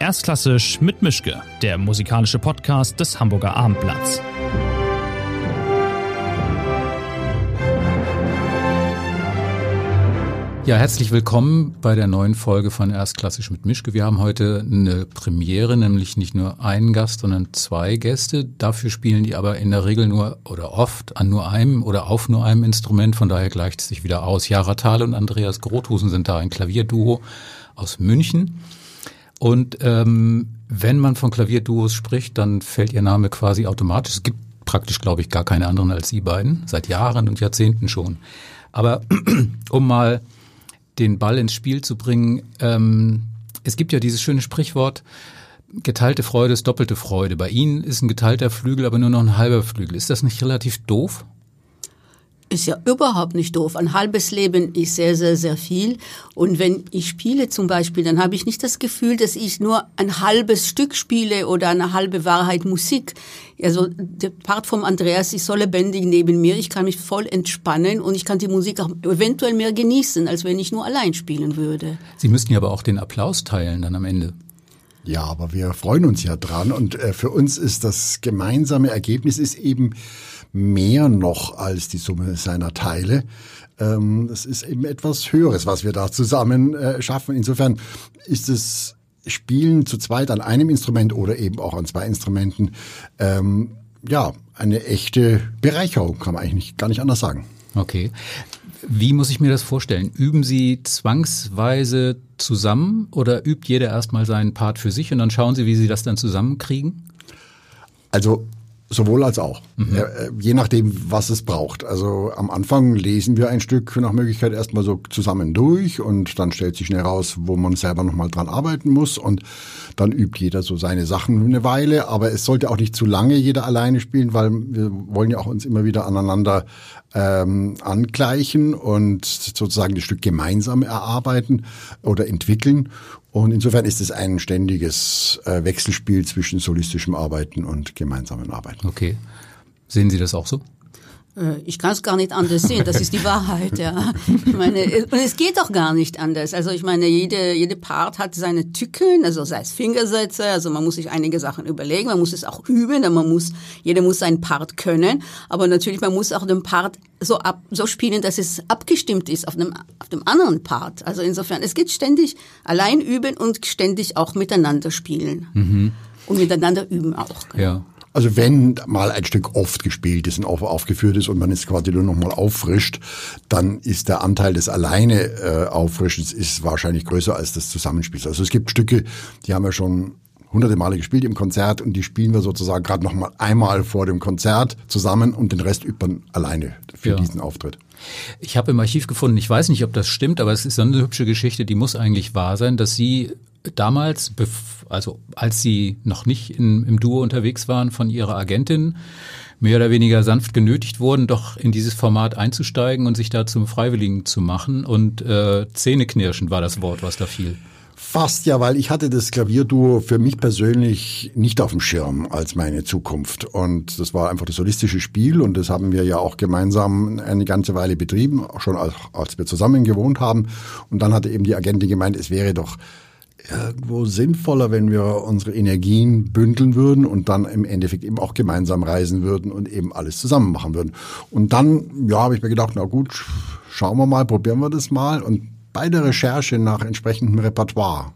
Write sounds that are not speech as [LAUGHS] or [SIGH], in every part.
Erstklassisch mit Mischke, der musikalische Podcast des Hamburger Abendblatts. Ja, herzlich willkommen bei der neuen Folge von Erstklassisch mit Mischke. Wir haben heute eine Premiere, nämlich nicht nur einen Gast, sondern zwei Gäste. Dafür spielen die aber in der Regel nur oder oft an nur einem oder auf nur einem Instrument. Von daher gleicht es sich wieder aus. Jara Thal und Andreas Grothusen sind da, ein Klavierduo aus München. Und ähm, wenn man von Klavierduos spricht, dann fällt ihr Name quasi automatisch. Es gibt praktisch, glaube ich, gar keine anderen als Sie beiden, seit Jahren und Jahrzehnten schon. Aber [CLEARS THROAT] um mal den Ball ins Spiel zu bringen, ähm, es gibt ja dieses schöne Sprichwort, geteilte Freude ist doppelte Freude. Bei Ihnen ist ein geteilter Flügel aber nur noch ein halber Flügel. Ist das nicht relativ doof? Ist ja überhaupt nicht doof. Ein halbes Leben ist sehr, sehr, sehr viel. Und wenn ich spiele zum Beispiel, dann habe ich nicht das Gefühl, dass ich nur ein halbes Stück spiele oder eine halbe Wahrheit Musik. Also der Part vom Andreas ist so lebendig neben mir. Ich kann mich voll entspannen und ich kann die Musik auch eventuell mehr genießen, als wenn ich nur allein spielen würde. Sie müssten ja aber auch den Applaus teilen dann am Ende. Ja, aber wir freuen uns ja dran und äh, für uns ist das gemeinsame Ergebnis ist eben mehr noch als die Summe seiner Teile. Ähm, das ist eben etwas Höheres, was wir da zusammen äh, schaffen. Insofern ist es Spielen zu zweit an einem Instrument oder eben auch an zwei Instrumenten, ähm, ja, eine echte Bereicherung, kann man eigentlich nicht, gar nicht anders sagen. Okay. Wie muss ich mir das vorstellen? Üben Sie zwangsweise zusammen oder übt jeder erstmal seinen Part für sich und dann schauen Sie, wie Sie das dann zusammenkriegen? Also Sowohl als auch. Mhm. Äh, je nachdem, was es braucht. Also am Anfang lesen wir ein Stück nach Möglichkeit erstmal so zusammen durch und dann stellt sich schnell raus, wo man selber nochmal dran arbeiten muss und dann übt jeder so seine Sachen eine Weile. Aber es sollte auch nicht zu lange jeder alleine spielen, weil wir wollen ja auch uns immer wieder aneinander ähm, angleichen und sozusagen das Stück gemeinsam erarbeiten oder entwickeln. Und insofern ist es ein ständiges äh, Wechselspiel zwischen solistischem Arbeiten und gemeinsamen Arbeiten. Okay. Sehen Sie das auch so? Äh, ich kann es gar nicht anders sehen, das ist die Wahrheit, ja. Ich meine, und es geht auch gar nicht anders. Also ich meine, jede, jede Part hat seine Tücken, also sei es Fingersätze, also man muss sich einige Sachen überlegen, man muss es auch üben, man muss, jeder muss seinen Part können, aber natürlich, man muss auch den Part so ab, so spielen, dass es abgestimmt ist auf dem, auf dem anderen Part. Also insofern, es geht ständig allein üben und ständig auch miteinander spielen. Mhm. Und miteinander üben auch. Genau. Ja. Also wenn mal ein Stück oft gespielt ist und auf, aufgeführt ist und man es quasi nur noch mal auffrischt, dann ist der Anteil des alleine äh, Auffrischens ist wahrscheinlich größer als des Zusammenspiels. Also es gibt Stücke, die haben wir schon hunderte Male gespielt im Konzert und die spielen wir sozusagen gerade noch mal einmal vor dem Konzert zusammen und den Rest übt man alleine für ja. diesen Auftritt. Ich habe im Archiv gefunden, ich weiß nicht, ob das stimmt, aber es ist so eine hübsche Geschichte, die muss eigentlich wahr sein, dass Sie damals, also als Sie noch nicht in, im Duo unterwegs waren, von Ihrer Agentin mehr oder weniger sanft genötigt wurden, doch in dieses Format einzusteigen und sich da zum Freiwilligen zu machen. Und äh, Zähneknirschen war das Wort, was da fiel. Fast ja, weil ich hatte das Klavierduo für mich persönlich nicht auf dem Schirm als meine Zukunft. Und das war einfach das solistische Spiel und das haben wir ja auch gemeinsam eine ganze Weile betrieben, schon als, als wir zusammen gewohnt haben. Und dann hatte eben die Agentin gemeint, es wäre doch irgendwo sinnvoller, wenn wir unsere Energien bündeln würden und dann im Endeffekt eben auch gemeinsam reisen würden und eben alles zusammen machen würden. Und dann, ja, habe ich mir gedacht, na gut, schauen wir mal, probieren wir das mal. Und bei der Recherche nach entsprechendem Repertoire,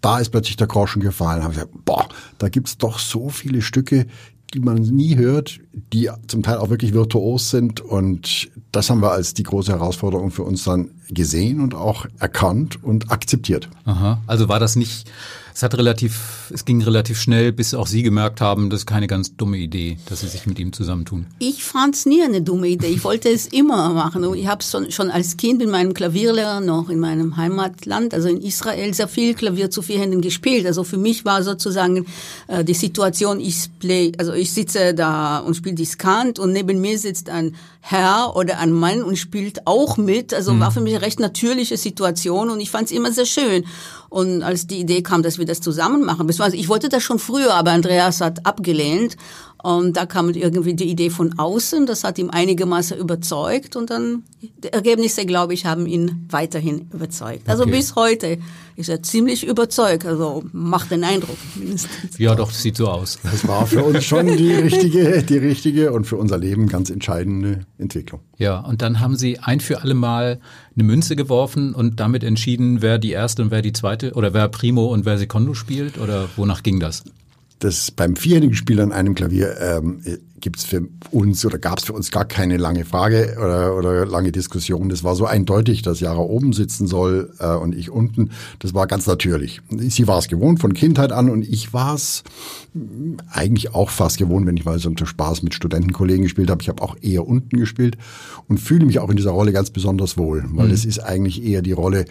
da ist plötzlich der Groschen gefallen. Habe ich gesagt, boah, da gibt's doch so viele Stücke, die man nie hört, die zum Teil auch wirklich virtuos sind. Und das haben wir als die große Herausforderung für uns dann gesehen und auch erkannt und akzeptiert. Aha. Also war das nicht es hat relativ, es ging relativ schnell, bis auch Sie gemerkt haben, das ist keine ganz dumme Idee, dass Sie sich mit ihm zusammentun. Ich fand es nie eine dumme Idee. Ich wollte es immer machen. Und ich habe schon, schon als Kind mit meinem Klavierlehrer noch in meinem Heimatland, also in Israel, sehr viel Klavier zu vier Händen gespielt. Also für mich war sozusagen äh, die Situation, ich play, also ich sitze da und spiele Diskant und neben mir sitzt ein Herr oder ein Mann und spielt auch mit. Also mhm. war für mich eine recht natürliche Situation und ich fand es immer sehr schön. Und als die Idee kam, dass wir das zusammen machen, beziehungsweise ich wollte das schon früher, aber Andreas hat abgelehnt. Und da kam irgendwie die Idee von außen, das hat ihm einigermaßen überzeugt und dann die Ergebnisse, glaube ich, haben ihn weiterhin überzeugt. Also Okay. bis heute ist er ziemlich überzeugt, also macht den Eindruck mindestens. Ja, doch, sieht so aus. Das war für uns schon die richtige, die richtige und für unser Leben ganz entscheidende Entwicklung. Ja, und dann haben Sie ein für alle Mal eine Münze geworfen und damit entschieden, wer die erste und wer die zweite oder wer Primo und wer Secondo spielt oder wonach ging das? Das beim vierhändigen Spiel an einem Klavier ähm, gibt's für uns oder gab's für uns gar keine lange Frage oder, oder lange Diskussion. Das war so eindeutig, dass Jara oben sitzen soll äh, und ich unten. Das war ganz natürlich. Sie war es gewohnt von Kindheit an und ich war es eigentlich auch fast gewohnt, wenn ich mal so unter Spaß mit Studentenkollegen gespielt habe. Ich habe auch eher unten gespielt und fühle mich auch in dieser Rolle ganz besonders wohl, weil es ist eigentlich eher die Rolle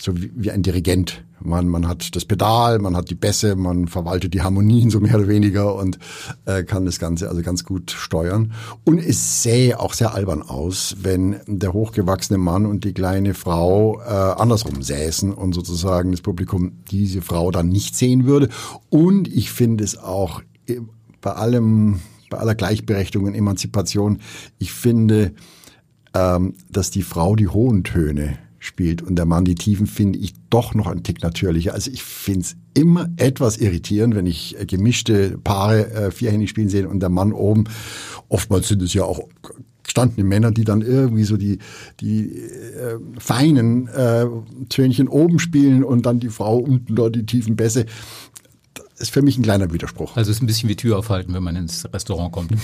so wie, wie ein Dirigent. Man, man hat das Pedal, man hat die Bässe, man verwaltet die Harmonien so mehr oder weniger und äh, kann das Ganze also ganz gut steuern. Und es sähe auch sehr albern aus, wenn der hochgewachsene Mann und die kleine Frau äh, andersrum säßen und sozusagen das Publikum diese Frau dann nicht sehen würde. Und ich finde es auch äh, bei allem, bei aller Gleichberechtigung und Emanzipation, ich finde, ähm, dass die Frau die hohen Töne spielt und der Mann die Tiefen, finde ich doch noch ein Tick natürlicher. Also ich finde es immer etwas irritierend, wenn ich äh, gemischte Paare äh, vierhändig spielen sehe und der Mann oben, oftmals sind es ja auch gestandene Männer, die dann irgendwie so die, die äh, feinen äh, Tönchen oben spielen und dann die Frau unten dort die tiefen Bässe. Das ist für mich ein kleiner Widerspruch. Also es ist ein bisschen wie Tür aufhalten, wenn man ins Restaurant kommt. [LAUGHS]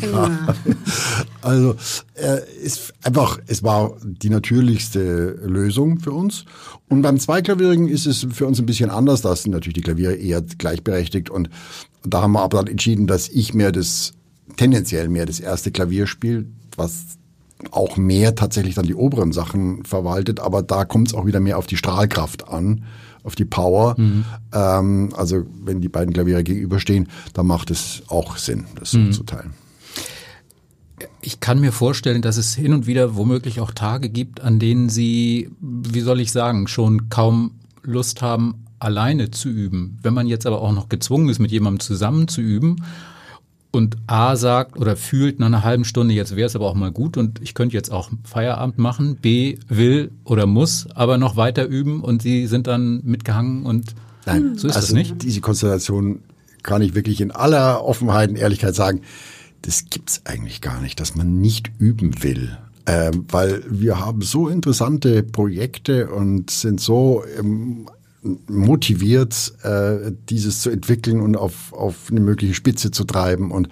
Ja. Also äh, ist einfach, es war die natürlichste Lösung für uns. Und beim Zweiklavierigen ist es für uns ein bisschen anders. Da sind natürlich die Klaviere eher gleichberechtigt. Und da haben wir aber dann entschieden, dass ich mehr das, tendenziell mehr das erste Klavier spiele, was auch mehr tatsächlich dann die oberen Sachen verwaltet. Aber da kommt es auch wieder mehr auf die Strahlkraft an, auf die Power. Ähm, also wenn die beiden Klaviere gegenüberstehen, dann macht es auch Sinn, das so zu teilen. Ich kann mir vorstellen, dass es hin und wieder womöglich auch Tage gibt, an denen Sie, wie soll ich sagen, schon kaum Lust haben, alleine zu üben. Wenn man jetzt aber auch noch gezwungen ist, mit jemandem zusammen zu üben und A sagt oder fühlt nach einer halben Stunde, jetzt wäre es aber auch mal gut und ich könnte jetzt auch Feierabend machen, B will oder muss aber noch weiter üben und Sie sind dann mitgehangen und Nein, so ist also das nicht. Diese Konstellation kann ich wirklich in aller Offenheit und Ehrlichkeit sagen, das gibt's eigentlich gar nicht, dass man nicht üben will. Ähm, weil wir haben so interessante Projekte und sind so ähm, motiviert, äh, dieses zu entwickeln und auf, auf eine mögliche Spitze zu treiben. Und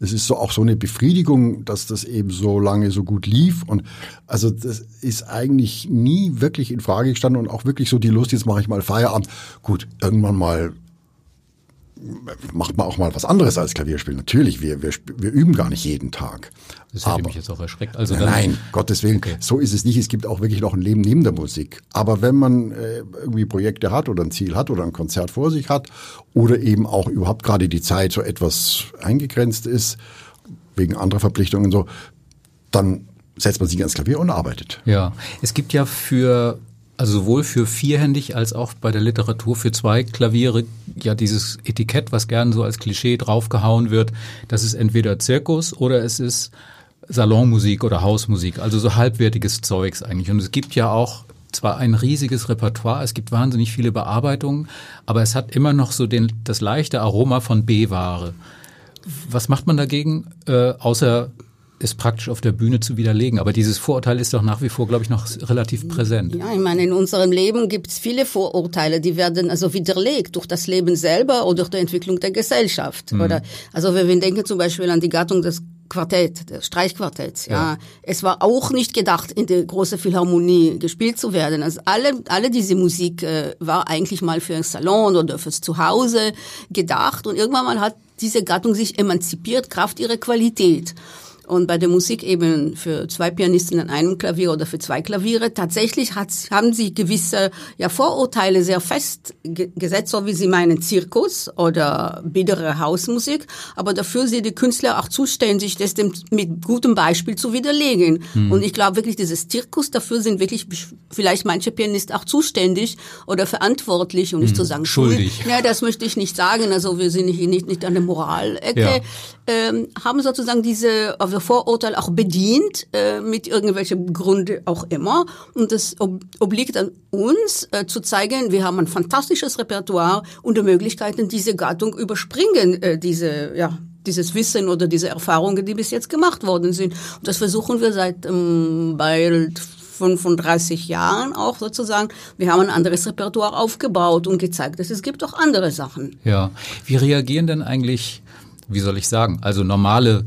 es ist so auch so eine Befriedigung, dass das eben so lange so gut lief. Und also das ist eigentlich nie wirklich in Frage gestanden und auch wirklich so die Lust, jetzt mache ich mal Feierabend. Gut, irgendwann mal macht man auch mal was anderes als Klavierspielen. Natürlich, wir, wir, wir üben gar nicht jeden Tag. Das hätte Aber- mich jetzt auch erschreckt. Also Nein, Nein, Gottes Willen, so ist es nicht. Es gibt auch wirklich noch ein Leben neben der Musik. Aber wenn man äh, irgendwie Projekte hat oder ein Ziel hat oder ein Konzert vor sich hat oder eben auch überhaupt gerade die Zeit so etwas eingegrenzt ist, wegen anderer Verpflichtungen und so, dann setzt man sich ans Klavier und arbeitet. Ja, es gibt ja für, also sowohl für vierhändig als auch bei der Literatur für zwei Klaviere ja dieses Etikett, was gern so als Klischee draufgehauen wird, das ist entweder Zirkus oder es ist Salonmusik oder Hausmusik, also so halbwertiges Zeugs eigentlich. Und es gibt ja auch zwar ein riesiges Repertoire, es gibt wahnsinnig viele Bearbeitungen, aber es hat immer noch so den, das leichte Aroma von B-Ware. Was macht man dagegen, äh, außer es praktisch auf der Bühne zu widerlegen? Aber dieses Vorurteil ist doch nach wie vor, glaube ich, noch relativ präsent. Ja, ich meine, in unserem Leben gibt es viele Vorurteile, die werden also widerlegt durch das Leben selber oder durch die Entwicklung der Gesellschaft. Oder also wenn wir denken zum Beispiel an die Gattung des Quartett, des Streichquartetts. Ja. es war auch nicht gedacht, in der großen Philharmonie gespielt zu werden. Also alle, alle diese Musik äh, war eigentlich mal für ein Salon oder fürs Zuhause gedacht und irgendwann mal hat diese Gattung sich emanzipiert, Kraft ihrer Qualität. Und bei der Musik eben für zwei Pianisten an einem Klavier oder für zwei Klaviere. Tatsächlich hat, haben sie gewisse ja, Vorurteile sehr festgesetzt, so wie sie meinen Zirkus oder bittere Hausmusik. Aber dafür sind die Künstler auch zuständig, das dem, mit gutem Beispiel zu widerlegen. Hm. Und ich glaube wirklich, dieses Zirkus, dafür sind wirklich vielleicht manche Pianisten auch zuständig oder verantwortlich, um nicht hm. zu sagen schuldig. Ja, das möchte ich nicht sagen. Also wir sind nicht, nicht, nicht an der Moralecke. Ja. Ähm, haben sozusagen diese also Vorurteil auch bedient, äh, mit irgendwelchen Gründen auch immer. Und das ob, obliegt an uns, äh, zu zeigen, wir haben ein fantastisches Repertoire und die Möglichkeiten, diese Gattung überspringen, äh, diese, ja, dieses Wissen oder diese Erfahrungen, die bis jetzt gemacht worden sind. Und das versuchen wir seit ähm, bald 35 Jahren auch sozusagen. Wir haben ein anderes Repertoire aufgebaut und gezeigt, dass es gibt auch andere Sachen. Ja. Wie reagieren denn eigentlich, wie soll ich sagen, also normale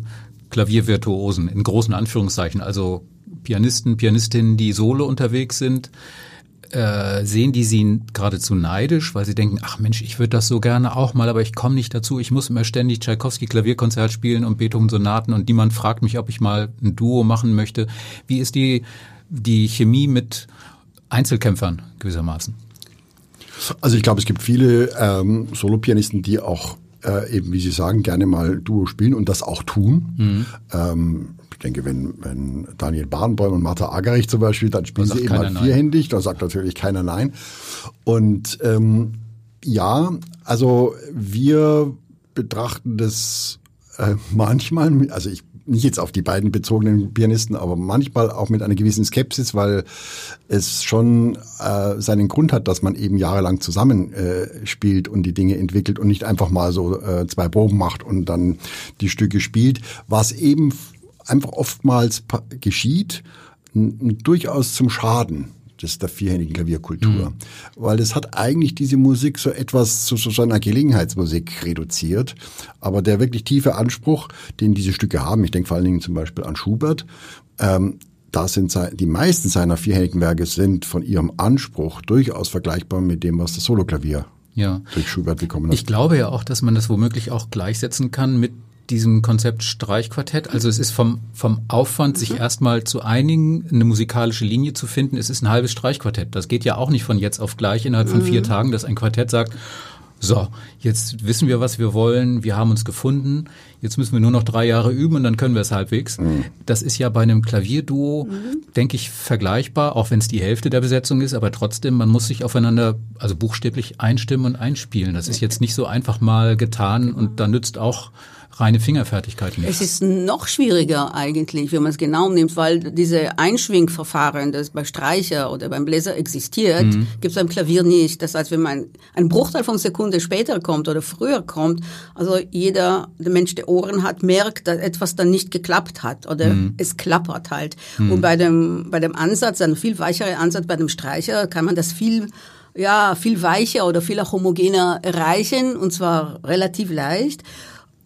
Klaviervirtuosen in großen Anführungszeichen, also Pianisten, Pianistinnen, die solo unterwegs sind, äh, sehen die sie geradezu neidisch, weil sie denken, ach Mensch, ich würde das so gerne auch mal, aber ich komme nicht dazu. Ich muss immer ständig Tchaikovsky Klavierkonzert spielen und Beethoven Sonaten und niemand fragt mich, ob ich mal ein Duo machen möchte. Wie ist die, die Chemie mit Einzelkämpfern gewissermaßen? Also ich glaube, es gibt viele ähm, Solopianisten, die auch äh, eben, wie Sie sagen, gerne mal Duo spielen und das auch tun. Mhm. Ähm, ich denke, wenn, wenn Daniel Barenboim und Martha Agerich zum Beispiel, dann spielen sie eben halt vierhändig, da sagt natürlich keiner Nein. Und ähm, ja, also wir betrachten das äh, [LAUGHS] manchmal, also ich nicht jetzt auf die beiden bezogenen Pianisten, aber manchmal auch mit einer gewissen Skepsis, weil es schon äh, seinen Grund hat, dass man eben jahrelang zusammen äh, spielt und die Dinge entwickelt und nicht einfach mal so äh, zwei Proben macht und dann die Stücke spielt, was eben einfach oftmals geschieht, durchaus zum Schaden des der vierhändigen Klavierkultur. Mhm. Weil es hat eigentlich diese Musik so etwas zu so, einer Gelegenheitsmusik reduziert. Aber der wirklich tiefe Anspruch, den diese Stücke haben, ich denke vor allen Dingen zum Beispiel an Schubert, ähm, da sind die meisten seiner vierhändigen Werke sind von ihrem Anspruch durchaus vergleichbar mit dem, was das Soloklavier ja. durch Schubert bekommen hat. Ich glaube ja auch, dass man das womöglich auch gleichsetzen kann mit diesem Konzept Streichquartett. Also es ist vom, vom Aufwand, sich mhm. erstmal zu einigen, eine musikalische Linie zu finden. Es ist ein halbes Streichquartett. Das geht ja auch nicht von jetzt auf gleich innerhalb von vier mhm. Tagen, dass ein Quartett sagt, so, jetzt wissen wir, was wir wollen, wir haben uns gefunden, jetzt müssen wir nur noch drei Jahre üben und dann können wir es halbwegs. Mhm. Das ist ja bei einem Klavierduo, mhm. denke ich, vergleichbar, auch wenn es die Hälfte der Besetzung ist, aber trotzdem, man muss sich aufeinander, also buchstäblich einstimmen und einspielen. Das ist jetzt nicht so einfach mal getan und da nützt auch reine Fingerfertigkeit nicht. Es ist noch schwieriger eigentlich, wenn man es genau nimmt, weil diese Einschwingverfahren, das bei Streicher oder beim Bläser existiert, mhm. gibt es beim Klavier nicht. Das heißt, wenn man ein Bruchteil von Sekunde später kommt oder früher kommt, also jeder der Mensch, der Ohren hat, merkt, dass etwas dann nicht geklappt hat oder mhm. es klappert halt. Mhm. Und bei dem, bei dem Ansatz, ein viel weicherer Ansatz bei dem Streicher, kann man das viel ja, viel weicher oder viel homogener erreichen und zwar relativ leicht.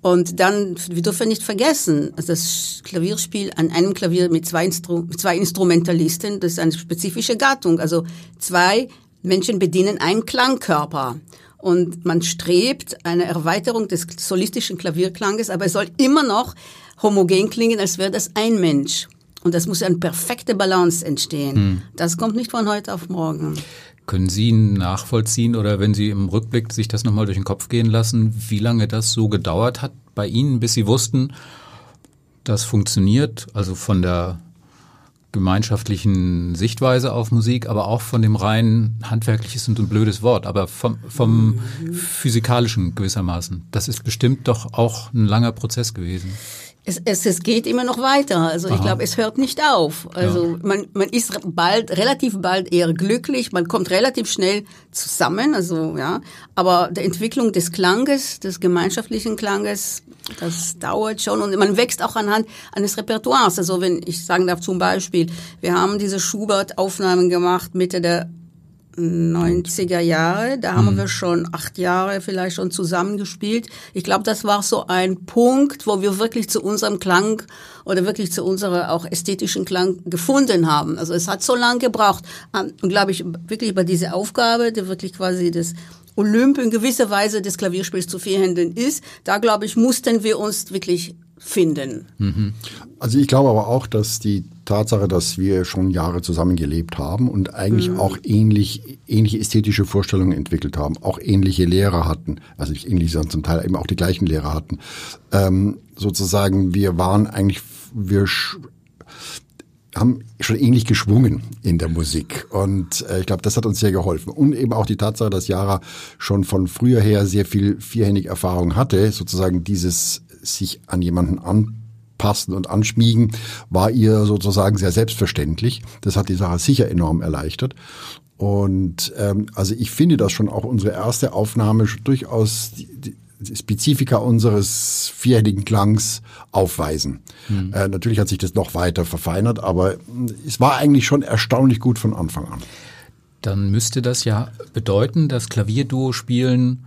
Und dann, wir dürfen nicht vergessen, das Klavierspiel an einem Klavier mit zwei, Instru zwei Instrumentalisten, das ist eine spezifische Gattung. Also zwei Menschen bedienen einen Klangkörper. Und man strebt eine Erweiterung des solistischen Klavierklanges, aber es soll immer noch homogen klingen, als wäre das ein Mensch. Und das muss eine perfekte Balance entstehen. Hm. Das kommt nicht von heute auf morgen. Können Sie nachvollziehen oder wenn Sie im Rückblick sich das nochmal durch den Kopf gehen lassen, wie lange das so gedauert hat bei Ihnen, bis Sie wussten, das funktioniert, also von der gemeinschaftlichen Sichtweise auf Musik, aber auch von dem rein handwerkliches und ein blödes Wort, aber vom, vom physikalischen gewissermaßen. Das ist bestimmt doch auch ein langer Prozess gewesen es, es, es geht immer noch weiter. Also Aha. ich glaube, es hört nicht auf. Also ja. man, man ist bald, relativ bald eher glücklich, man kommt relativ schnell zusammen, also ja. Aber die Entwicklung des Klanges, des gemeinschaftlichen Klanges, das dauert schon und man wächst auch anhand eines Repertoires. Also wenn ich sagen darf zum Beispiel, wir haben diese Schubert-Aufnahmen gemacht Mitte der 90er Jahre. Da haben mhm. wir schon acht Jahre vielleicht schon zusammengespielt. Ich glaube, das war so ein Punkt, wo wir wirklich zu unserem Klang oder wirklich zu unserer auch ästhetischen Klang gefunden haben. Also es hat so lange gebraucht. Und glaube ich, wirklich bei dieser Aufgabe, die wirklich quasi das Olymp in gewisser Weise des Klavierspiels zu vier Händen ist, da glaube ich, mussten wir uns wirklich finden. Also ich glaube aber auch, dass die Tatsache, dass wir schon Jahre zusammen gelebt haben und eigentlich Mhm. auch ähnlich, ähnliche ästhetische Vorstellungen entwickelt haben, auch ähnliche Lehrer hatten, also nicht ähnlich, sondern zum Teil eben auch die gleichen Lehrer hatten. Ähm, sozusagen, wir waren eigentlich, wir haben schon ähnlich geschwungen in der Musik. Und äh, ich glaube, das hat uns sehr geholfen. Und eben auch die Tatsache, dass Jara schon von früher her sehr viel vierhändig Erfahrung hatte, sozusagen dieses sich an jemanden anpassen und anschmiegen, war ihr sozusagen sehr selbstverständlich. Das hat die Sache sicher enorm erleichtert. Und ähm, also ich finde, dass schon auch unsere erste Aufnahme durchaus die, die, Spezifika unseres vierhändigen Klangs aufweisen. Äh, natürlich hat sich das noch weiter verfeinert, aber mh, es war eigentlich schon erstaunlich gut von Anfang an. Dann müsste das ja bedeuten, dass Klavierduo spielen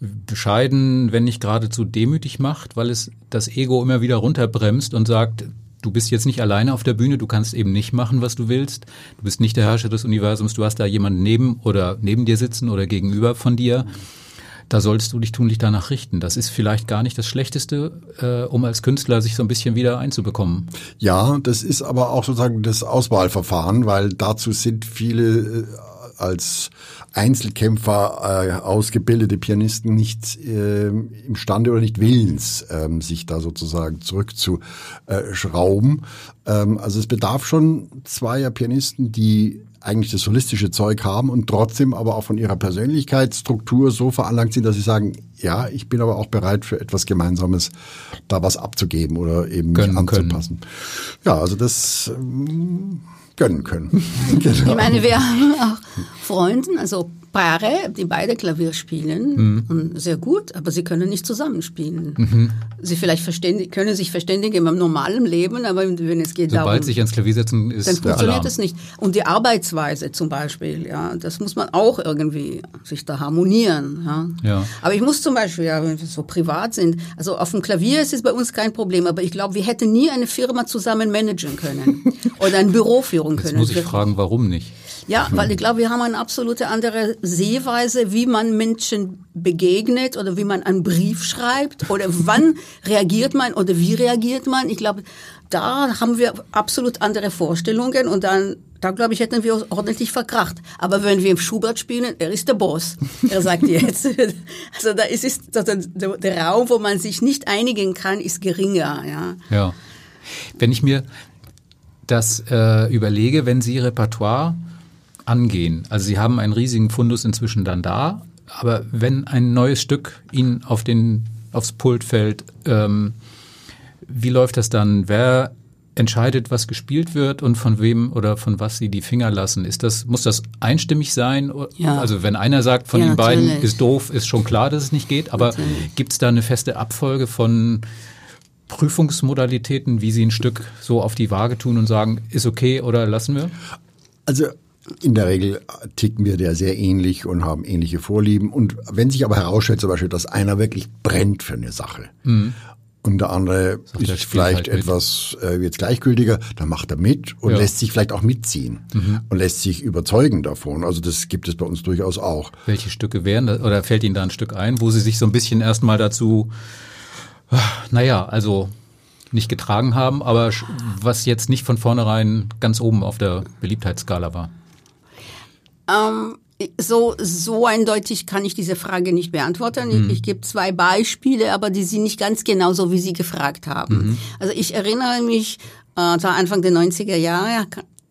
bescheiden, wenn nicht geradezu demütig macht, weil es das Ego immer wieder runterbremst und sagt, du bist jetzt nicht alleine auf der Bühne, du kannst eben nicht machen, was du willst. Du bist nicht der Herrscher des Universums, du hast da jemanden neben oder neben dir sitzen oder gegenüber von dir. Da solltest du dich tunlich danach richten. Das ist vielleicht gar nicht das Schlechteste, äh, um als Künstler sich so ein bisschen wieder einzubekommen. Ja, das ist aber auch sozusagen das Auswahlverfahren, weil dazu sind viele äh, als Einzelkämpfer äh, ausgebildete Pianisten nicht äh, imstande oder nicht willens, ähm, sich da sozusagen zurückzuschrauben. Ähm, also es bedarf schon zweier Pianisten, die eigentlich das solistische Zeug haben und trotzdem aber auch von ihrer Persönlichkeitsstruktur so veranlagt sind, dass sie sagen, ja, ich bin aber auch bereit für etwas Gemeinsames da was abzugeben oder eben mich Gönnen können. anzupassen. Ja, also das ähm, gönnen können. [LAUGHS] genau. Ich meine, wir haben auch Freunden, also Paare, die beide Klavier spielen Mhm. und sehr gut, aber sie können nicht zusammenspielen. Sie vielleicht können sich verständigen im normalen Leben, aber wenn es geht Sobald darum, sich ans Klavier setzen, ist dann funktioniert Alarm. es nicht. Und die Arbeitsweise zum Beispiel, ja, das muss man auch irgendwie sich da harmonieren. Ja. Ja. Aber ich muss zum Beispiel, ja, wenn wir so privat sind, also auf dem Klavier ist es bei uns kein Problem, aber ich glaube, wir hätten nie eine Firma zusammen managen können [LAUGHS] oder ein Büro führen Jetzt können. muss ich fragen, warum nicht? Ja, weil ich glaube, wir haben eine absolute andere Sehweise, wie man Menschen begegnet oder wie man einen Brief schreibt oder [LAUGHS] wann reagiert man oder wie reagiert man. Ich glaube, da haben wir absolut andere Vorstellungen und dann, da glaube ich, hätten wir uns ordentlich verkracht. Aber wenn wir im Schubert spielen, er ist der Boss. Er sagt [LAUGHS] jetzt. Also da ist es, also der, der Raum, wo man sich nicht einigen kann, ist geringer, ja. Ja. Wenn ich mir das äh, überlege, wenn Sie Repertoire angehen, also Sie haben einen riesigen Fundus inzwischen dann da, aber wenn ein neues Stück Ihnen auf den, aufs Pult fällt, ähm, wie läuft das dann? Wer entscheidet, was gespielt wird und von wem oder von was Sie die Finger lassen? Ist das, muss das einstimmig sein? Ja. Also wenn einer sagt, von Ja, den beiden natürlich. ist doof, ist schon klar, dass es nicht geht, aber gibt es da eine feste Abfolge von Prüfungsmodalitäten, wie Sie ein Stück so auf die Waage tun und sagen, ist okay oder lassen wir? Also in der Regel ticken wir der sehr ähnlich und haben ähnliche Vorlieben. Und wenn sich aber herausstellt, zum Beispiel, dass einer wirklich brennt für eine Sache und der andere Sagt, ist spielt vielleicht halt etwas äh, jetzt gleichgültiger, dann macht er mit und Ja. Mhm. lässt sich vielleicht auch mitziehen und lässt sich überzeugen davon. Also das gibt es bei uns durchaus auch. Welche Stücke wären das, oder fällt Ihnen da ein Stück ein, wo Sie sich so ein bisschen erstmal dazu, naja, also nicht getragen haben, aber was jetzt nicht von vornherein ganz oben auf der Beliebtheitsskala war? Ähm, so, so eindeutig kann ich diese Frage nicht beantworten. Ich, ich gebe zwei Beispiele, aber die sind nicht ganz genau so, wie Sie gefragt haben. Also ich erinnere mich, äh, zu Anfang der 90er Jahre,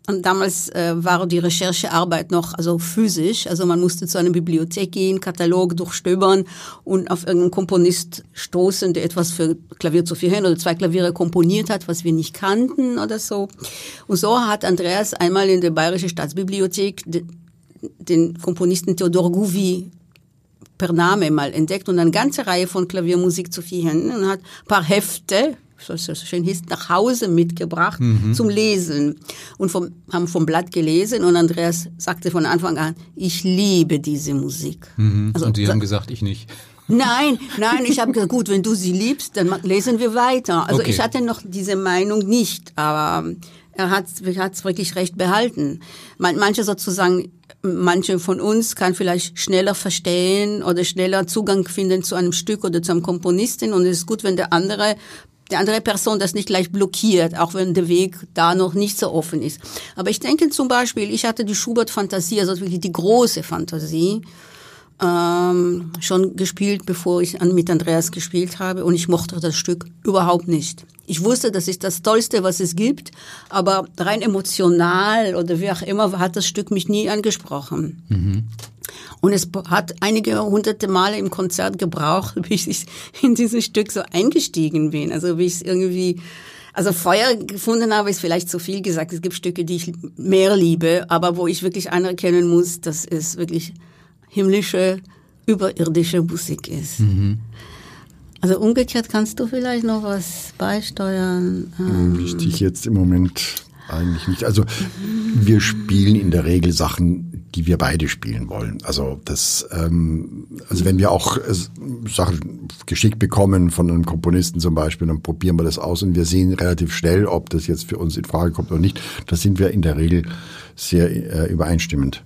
und damals äh, war die Recherchearbeit noch also physisch, also man musste zu einer Bibliothek gehen, Katalog durchstöbern und auf irgendeinen Komponist stoßen, der etwas für Klavier zu vier Händen oder zwei Klaviere komponiert hat, was wir nicht kannten oder so. Und so hat Andreas einmal in der Bayerische Staatsbibliothek den Komponisten Theodor Gouvi per Name mal entdeckt und eine ganze Reihe von Klaviermusik zu vier Händen und hat ein paar Hefte, so schön hieß, nach Hause mitgebracht zum Lesen und vom, haben vom Blatt gelesen und Andreas sagte von Anfang an, ich liebe diese Musik. Also, und Sie haben gesagt, ich nicht. Nein, nein, ich habe gesagt, gut, wenn du sie liebst, dann lesen wir weiter. Also Okay. ich hatte noch diese Meinung nicht, aber ähm, er hat es wirklich recht behalten. Man, manche sozusagen, manche von uns kann vielleicht schneller verstehen oder schneller Zugang finden zu einem Stück oder zu einem Komponisten und es ist gut, wenn der andere die andere Person das nicht gleich blockiert, auch wenn der Weg da noch nicht so offen ist. Aber ich denke zum Beispiel, ich hatte die Schubert-Fantasie, also wirklich die große Fantasie, ähm, schon gespielt, bevor ich mit Andreas gespielt habe und ich mochte das Stück überhaupt nicht. Ich wusste, das ist das Tollste, was es gibt, aber rein emotional oder wie auch immer hat das Stück mich nie angesprochen. Mhm. Und es hat einige hunderte Male im Konzert gebraucht, [LAUGHS] bis ich in dieses Stück so eingestiegen bin. Also wie ich es irgendwie, also Feuer gefunden habe, ist vielleicht zu viel gesagt. Es gibt Stücke, die ich mehr liebe, aber wo ich wirklich anerkennen muss, dass es wirklich himmlische, überirdische Musik ist. Mhm. Also umgekehrt kannst du vielleicht noch was beisteuern. Ähm Richtig jetzt im Moment eigentlich nicht. Also wir spielen in der Regel Sachen, die wir beide spielen wollen. Also das, ähm, also wenn wir auch äh, Sachen geschickt bekommen von einem Komponisten zum Beispiel, dann probieren wir das aus und wir sehen relativ schnell, ob das jetzt für uns in Frage kommt oder nicht. Da sind wir in der Regel sehr äh, übereinstimmend.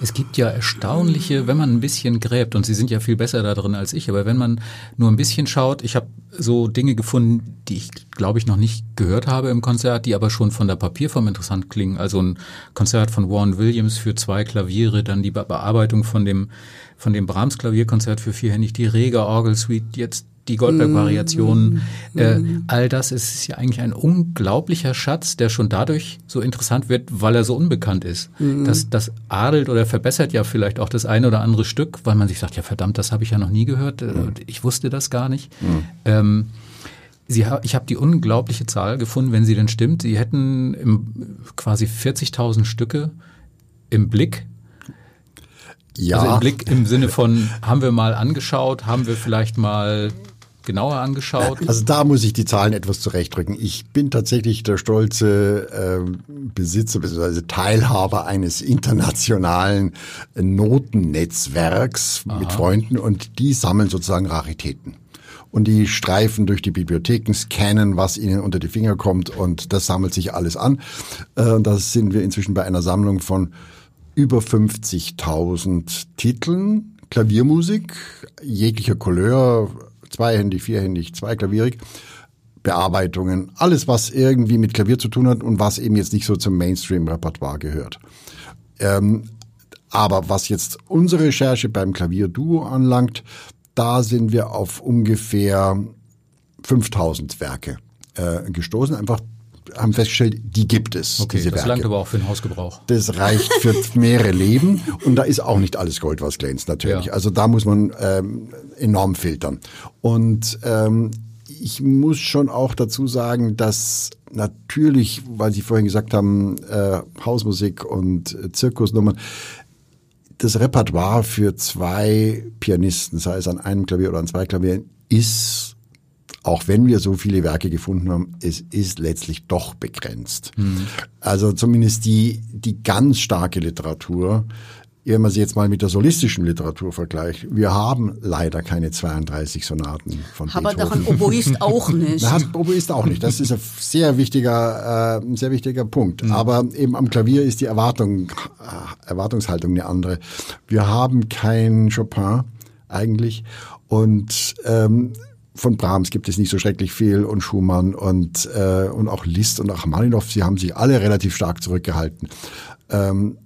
Es gibt ja erstaunliche, wenn man ein bisschen gräbt, und Sie sind ja viel besser da drin als ich, aber wenn man nur ein bisschen schaut, ich habe so Dinge gefunden, die ich, glaube ich, noch nicht gehört habe im Konzert, die aber schon von der Papierform interessant klingen. Also ein Konzert von Warren Williams für zwei Klaviere, dann die Bearbeitung von dem, von dem Brahms Klavierkonzert für vierhändig, die Reger Orgel Suite, jetzt die Goldberg-Variationen, mm, äh, mm. all das ist ja eigentlich ein unglaublicher Schatz, der schon dadurch so interessant wird, weil er so unbekannt ist. Mm. Das, das adelt oder verbessert ja vielleicht auch das eine oder andere Stück, weil man sich sagt, ja verdammt, das habe ich ja noch nie gehört, mm. ich wusste das gar nicht. Mm. Ähm, Sie, ich habe die unglaubliche Zahl gefunden, wenn sie denn stimmt. Sie hätten im, quasi 40.000 Stücke im Blick ja. Also im Blick im Sinne von, haben wir mal angeschaut, haben wir vielleicht mal genauer angeschaut? Also da muss ich die Zahlen etwas zurechtrücken. Ich bin tatsächlich der stolze äh, Besitzer bzw. Teilhaber eines internationalen Notennetzwerks Aha. mit Freunden und die sammeln sozusagen Raritäten und die streifen durch die Bibliotheken, scannen, was ihnen unter die Finger kommt und das sammelt sich alles an. Äh, da sind wir inzwischen bei einer Sammlung von über 50.000 Titeln, Klaviermusik jeglicher Couleur, zweihändig, vierhändig, zweiklavierig. Bearbeitungen, alles, was irgendwie mit Klavier zu tun hat und was eben jetzt nicht so zum Mainstream-Repertoire gehört. Ähm, aber was jetzt unsere Recherche beim Klavierduo anlangt, da sind wir auf ungefähr 5000 Werke äh, gestoßen, einfach haben festgestellt, die gibt es. Okay, diese das Werke. langt aber auch für den Hausgebrauch. Das reicht für [LAUGHS] mehrere Leben und da ist auch nicht alles Gold, was glänzt natürlich. Ja. Also da muss man ähm, enorm filtern. Und ähm, ich muss schon auch dazu sagen, dass natürlich, weil Sie vorhin gesagt haben, äh, Hausmusik und äh, Zirkusnummern, das Repertoire für zwei Pianisten, sei es an einem Klavier oder an zwei Klavieren, ist auch wenn wir so viele Werke gefunden haben, es ist letztlich doch begrenzt. Mhm. Also zumindest die, die ganz starke Literatur, wenn man sie jetzt mal mit der solistischen Literatur vergleicht, wir haben leider keine 32 Sonaten von Aber Beethoven. Aber doch ein Oboist [LAUGHS] auch nicht. Na, Oboist auch nicht. Das ist ein sehr wichtiger, äh, ein sehr wichtiger Punkt. Mhm. Aber eben am Klavier ist die Erwartung, äh, Erwartungshaltung eine andere. Wir haben kein Chopin eigentlich und ähm, von Brahms gibt es nicht so schrecklich viel und Schumann und, äh, und auch Liszt und Rachmaninoff, sie haben sich alle relativ stark zurückgehalten. Ähm,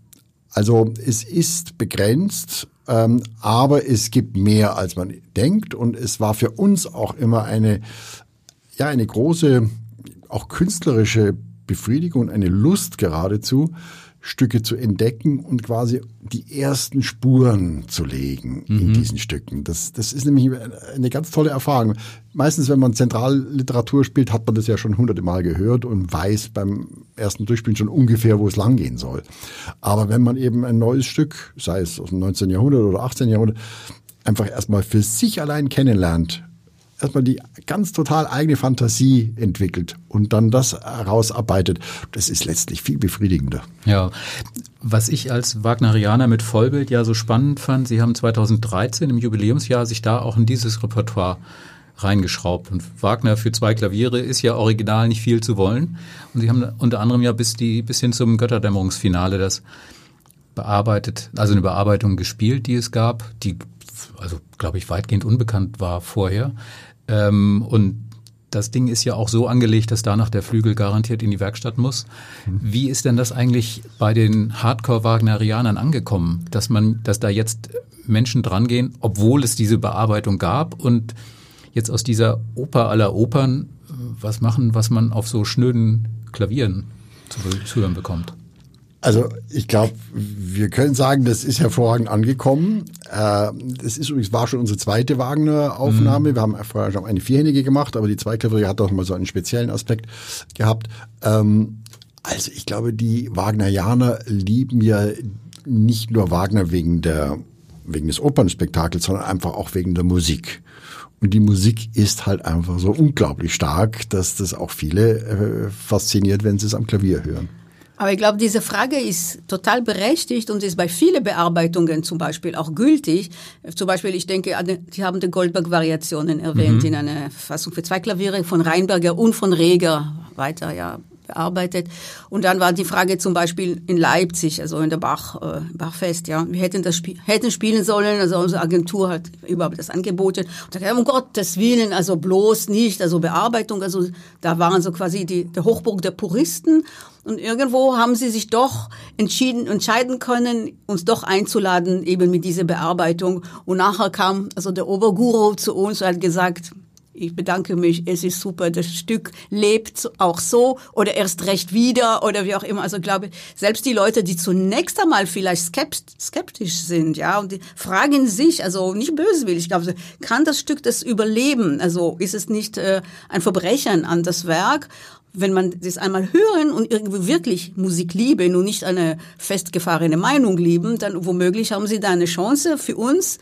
also es ist begrenzt, ähm, aber es gibt mehr, als man denkt und es war für uns auch immer eine, ja, eine große, auch künstlerische Befriedigung, eine Lust geradezu, Stücke zu entdecken und quasi die ersten Spuren zu legen mhm. in diesen Stücken. Das, das ist nämlich eine ganz tolle Erfahrung. Meistens, wenn man Zentralliteratur spielt, hat man das ja schon hunderte Mal gehört und weiß beim ersten Durchspielen schon ungefähr, wo es langgehen soll. Aber wenn man eben ein neues Stück, sei es aus dem 19. Jahrhundert oder 18. Jahrhundert, einfach erstmal für sich allein kennenlernt, erstmal die ganz total eigene Fantasie entwickelt und dann das herausarbeitet, das ist letztlich viel befriedigender. Ja, was ich als Wagnerianer mit Vollbild ja so spannend fand, Sie haben 2013 im Jubiläumsjahr sich da auch in dieses Repertoire reingeschraubt. Und Wagner für zwei Klaviere ist ja original nicht viel zu wollen. Und Sie haben unter anderem ja bis, die, bis hin zum Götterdämmerungsfinale das bearbeitet, also eine Bearbeitung gespielt, die es gab, die also glaube ich weitgehend unbekannt war vorher. Ähm, und das Ding ist ja auch so angelegt, dass danach der Flügel garantiert in die Werkstatt muss. Wie ist denn das eigentlich bei den Hardcore-Wagnerianern angekommen, dass man, dass da jetzt Menschen drangehen, obwohl es diese Bearbeitung gab und jetzt aus dieser Oper aller Opern was machen, was man auf so schnöden Klavieren zu, zu hören bekommt? Also ich glaube, wir können sagen, das ist hervorragend angekommen. Äh, das ist übrigens war schon unsere zweite Wagner-Aufnahme. Mhm. Wir haben vorher schon eine vierhändige gemacht, aber die Zweiklavier hat auch mal so einen speziellen Aspekt gehabt. Ähm, also ich glaube, die Wagnerianer lieben ja nicht nur Wagner wegen der wegen des Opernspektakels, sondern einfach auch wegen der Musik. Und die Musik ist halt einfach so unglaublich stark, dass das auch viele äh, fasziniert, wenn sie es am Klavier hören. Aber ich glaube, diese Frage ist total berechtigt und ist bei vielen Bearbeitungen zum Beispiel auch gültig. Zum Beispiel, ich denke, Sie haben die Goldberg-Variationen erwähnt mhm. in einer Fassung für zwei Klaviere von Reinberger und von Reger weiter, ja, bearbeitet. Und dann war die Frage zum Beispiel in Leipzig, also in der Bach, äh, Bachfest, ja, wir hätten das Spiel, hätten spielen sollen, also unsere Agentur hat überhaupt das angeboten. Und da um Gottes Willen, also bloß nicht, also Bearbeitung, also da waren so quasi die, der Hochburg der Puristen. Und irgendwo haben sie sich doch entschieden, entscheiden können, uns doch einzuladen, eben mit dieser Bearbeitung. Und nachher kam also der Oberguru zu uns und hat gesagt, ich bedanke mich, es ist super, das Stück lebt auch so oder erst recht wieder oder wie auch immer. Also ich glaube, selbst die Leute, die zunächst einmal vielleicht skeptisch sind, ja, und die fragen sich, also nicht böswillig, ich glaube, kann das Stück das überleben? Also ist es nicht äh, ein Verbrechen an das Werk? wenn man das einmal hören und irgendwie wirklich Musik lieben und nicht eine festgefahrene Meinung lieben, dann womöglich haben sie da eine Chance für uns,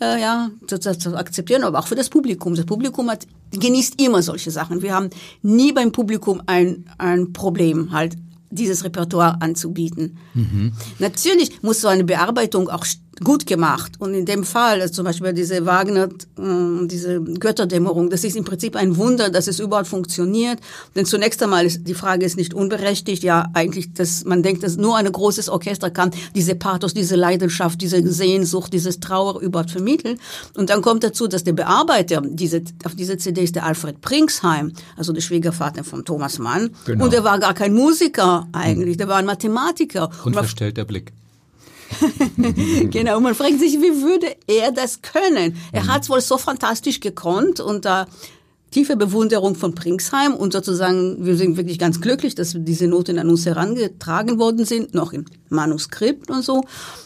äh, ja, zu, zu akzeptieren, aber auch für das Publikum. Das Publikum hat, genießt immer solche Sachen. Wir haben nie beim Publikum ein, ein Problem, halt dieses Repertoire anzubieten. Mhm. Natürlich muss so eine Bearbeitung auch gut gemacht. Und in dem Fall, also zum Beispiel diese Wagner, äh, diese Götterdämmerung, das ist im Prinzip ein Wunder, dass es überhaupt funktioniert. Denn zunächst einmal ist die Frage ist nicht unberechtigt. Ja, eigentlich, dass man denkt, dass nur ein großes Orchester kann diese Pathos, diese Leidenschaft, diese Sehnsucht, dieses Trauer überhaupt vermitteln. Und dann kommt dazu, dass der Bearbeiter diese, auf dieser CD ist der Alfred Pringsheim, also der Schwiegervater von Thomas Mann. Genau. Und der war gar kein Musiker eigentlich, der war ein Mathematiker. Unverstellter Blick. [LAUGHS] genau, man fragt sich, wie würde er das können? Er mhm. hat es wohl so fantastisch gekonnt und da tiefe Bewunderung von Pringsheim und sozusagen, wir sind wirklich ganz glücklich, dass diese Noten an uns herangetragen worden sind, noch im Manuskript und so.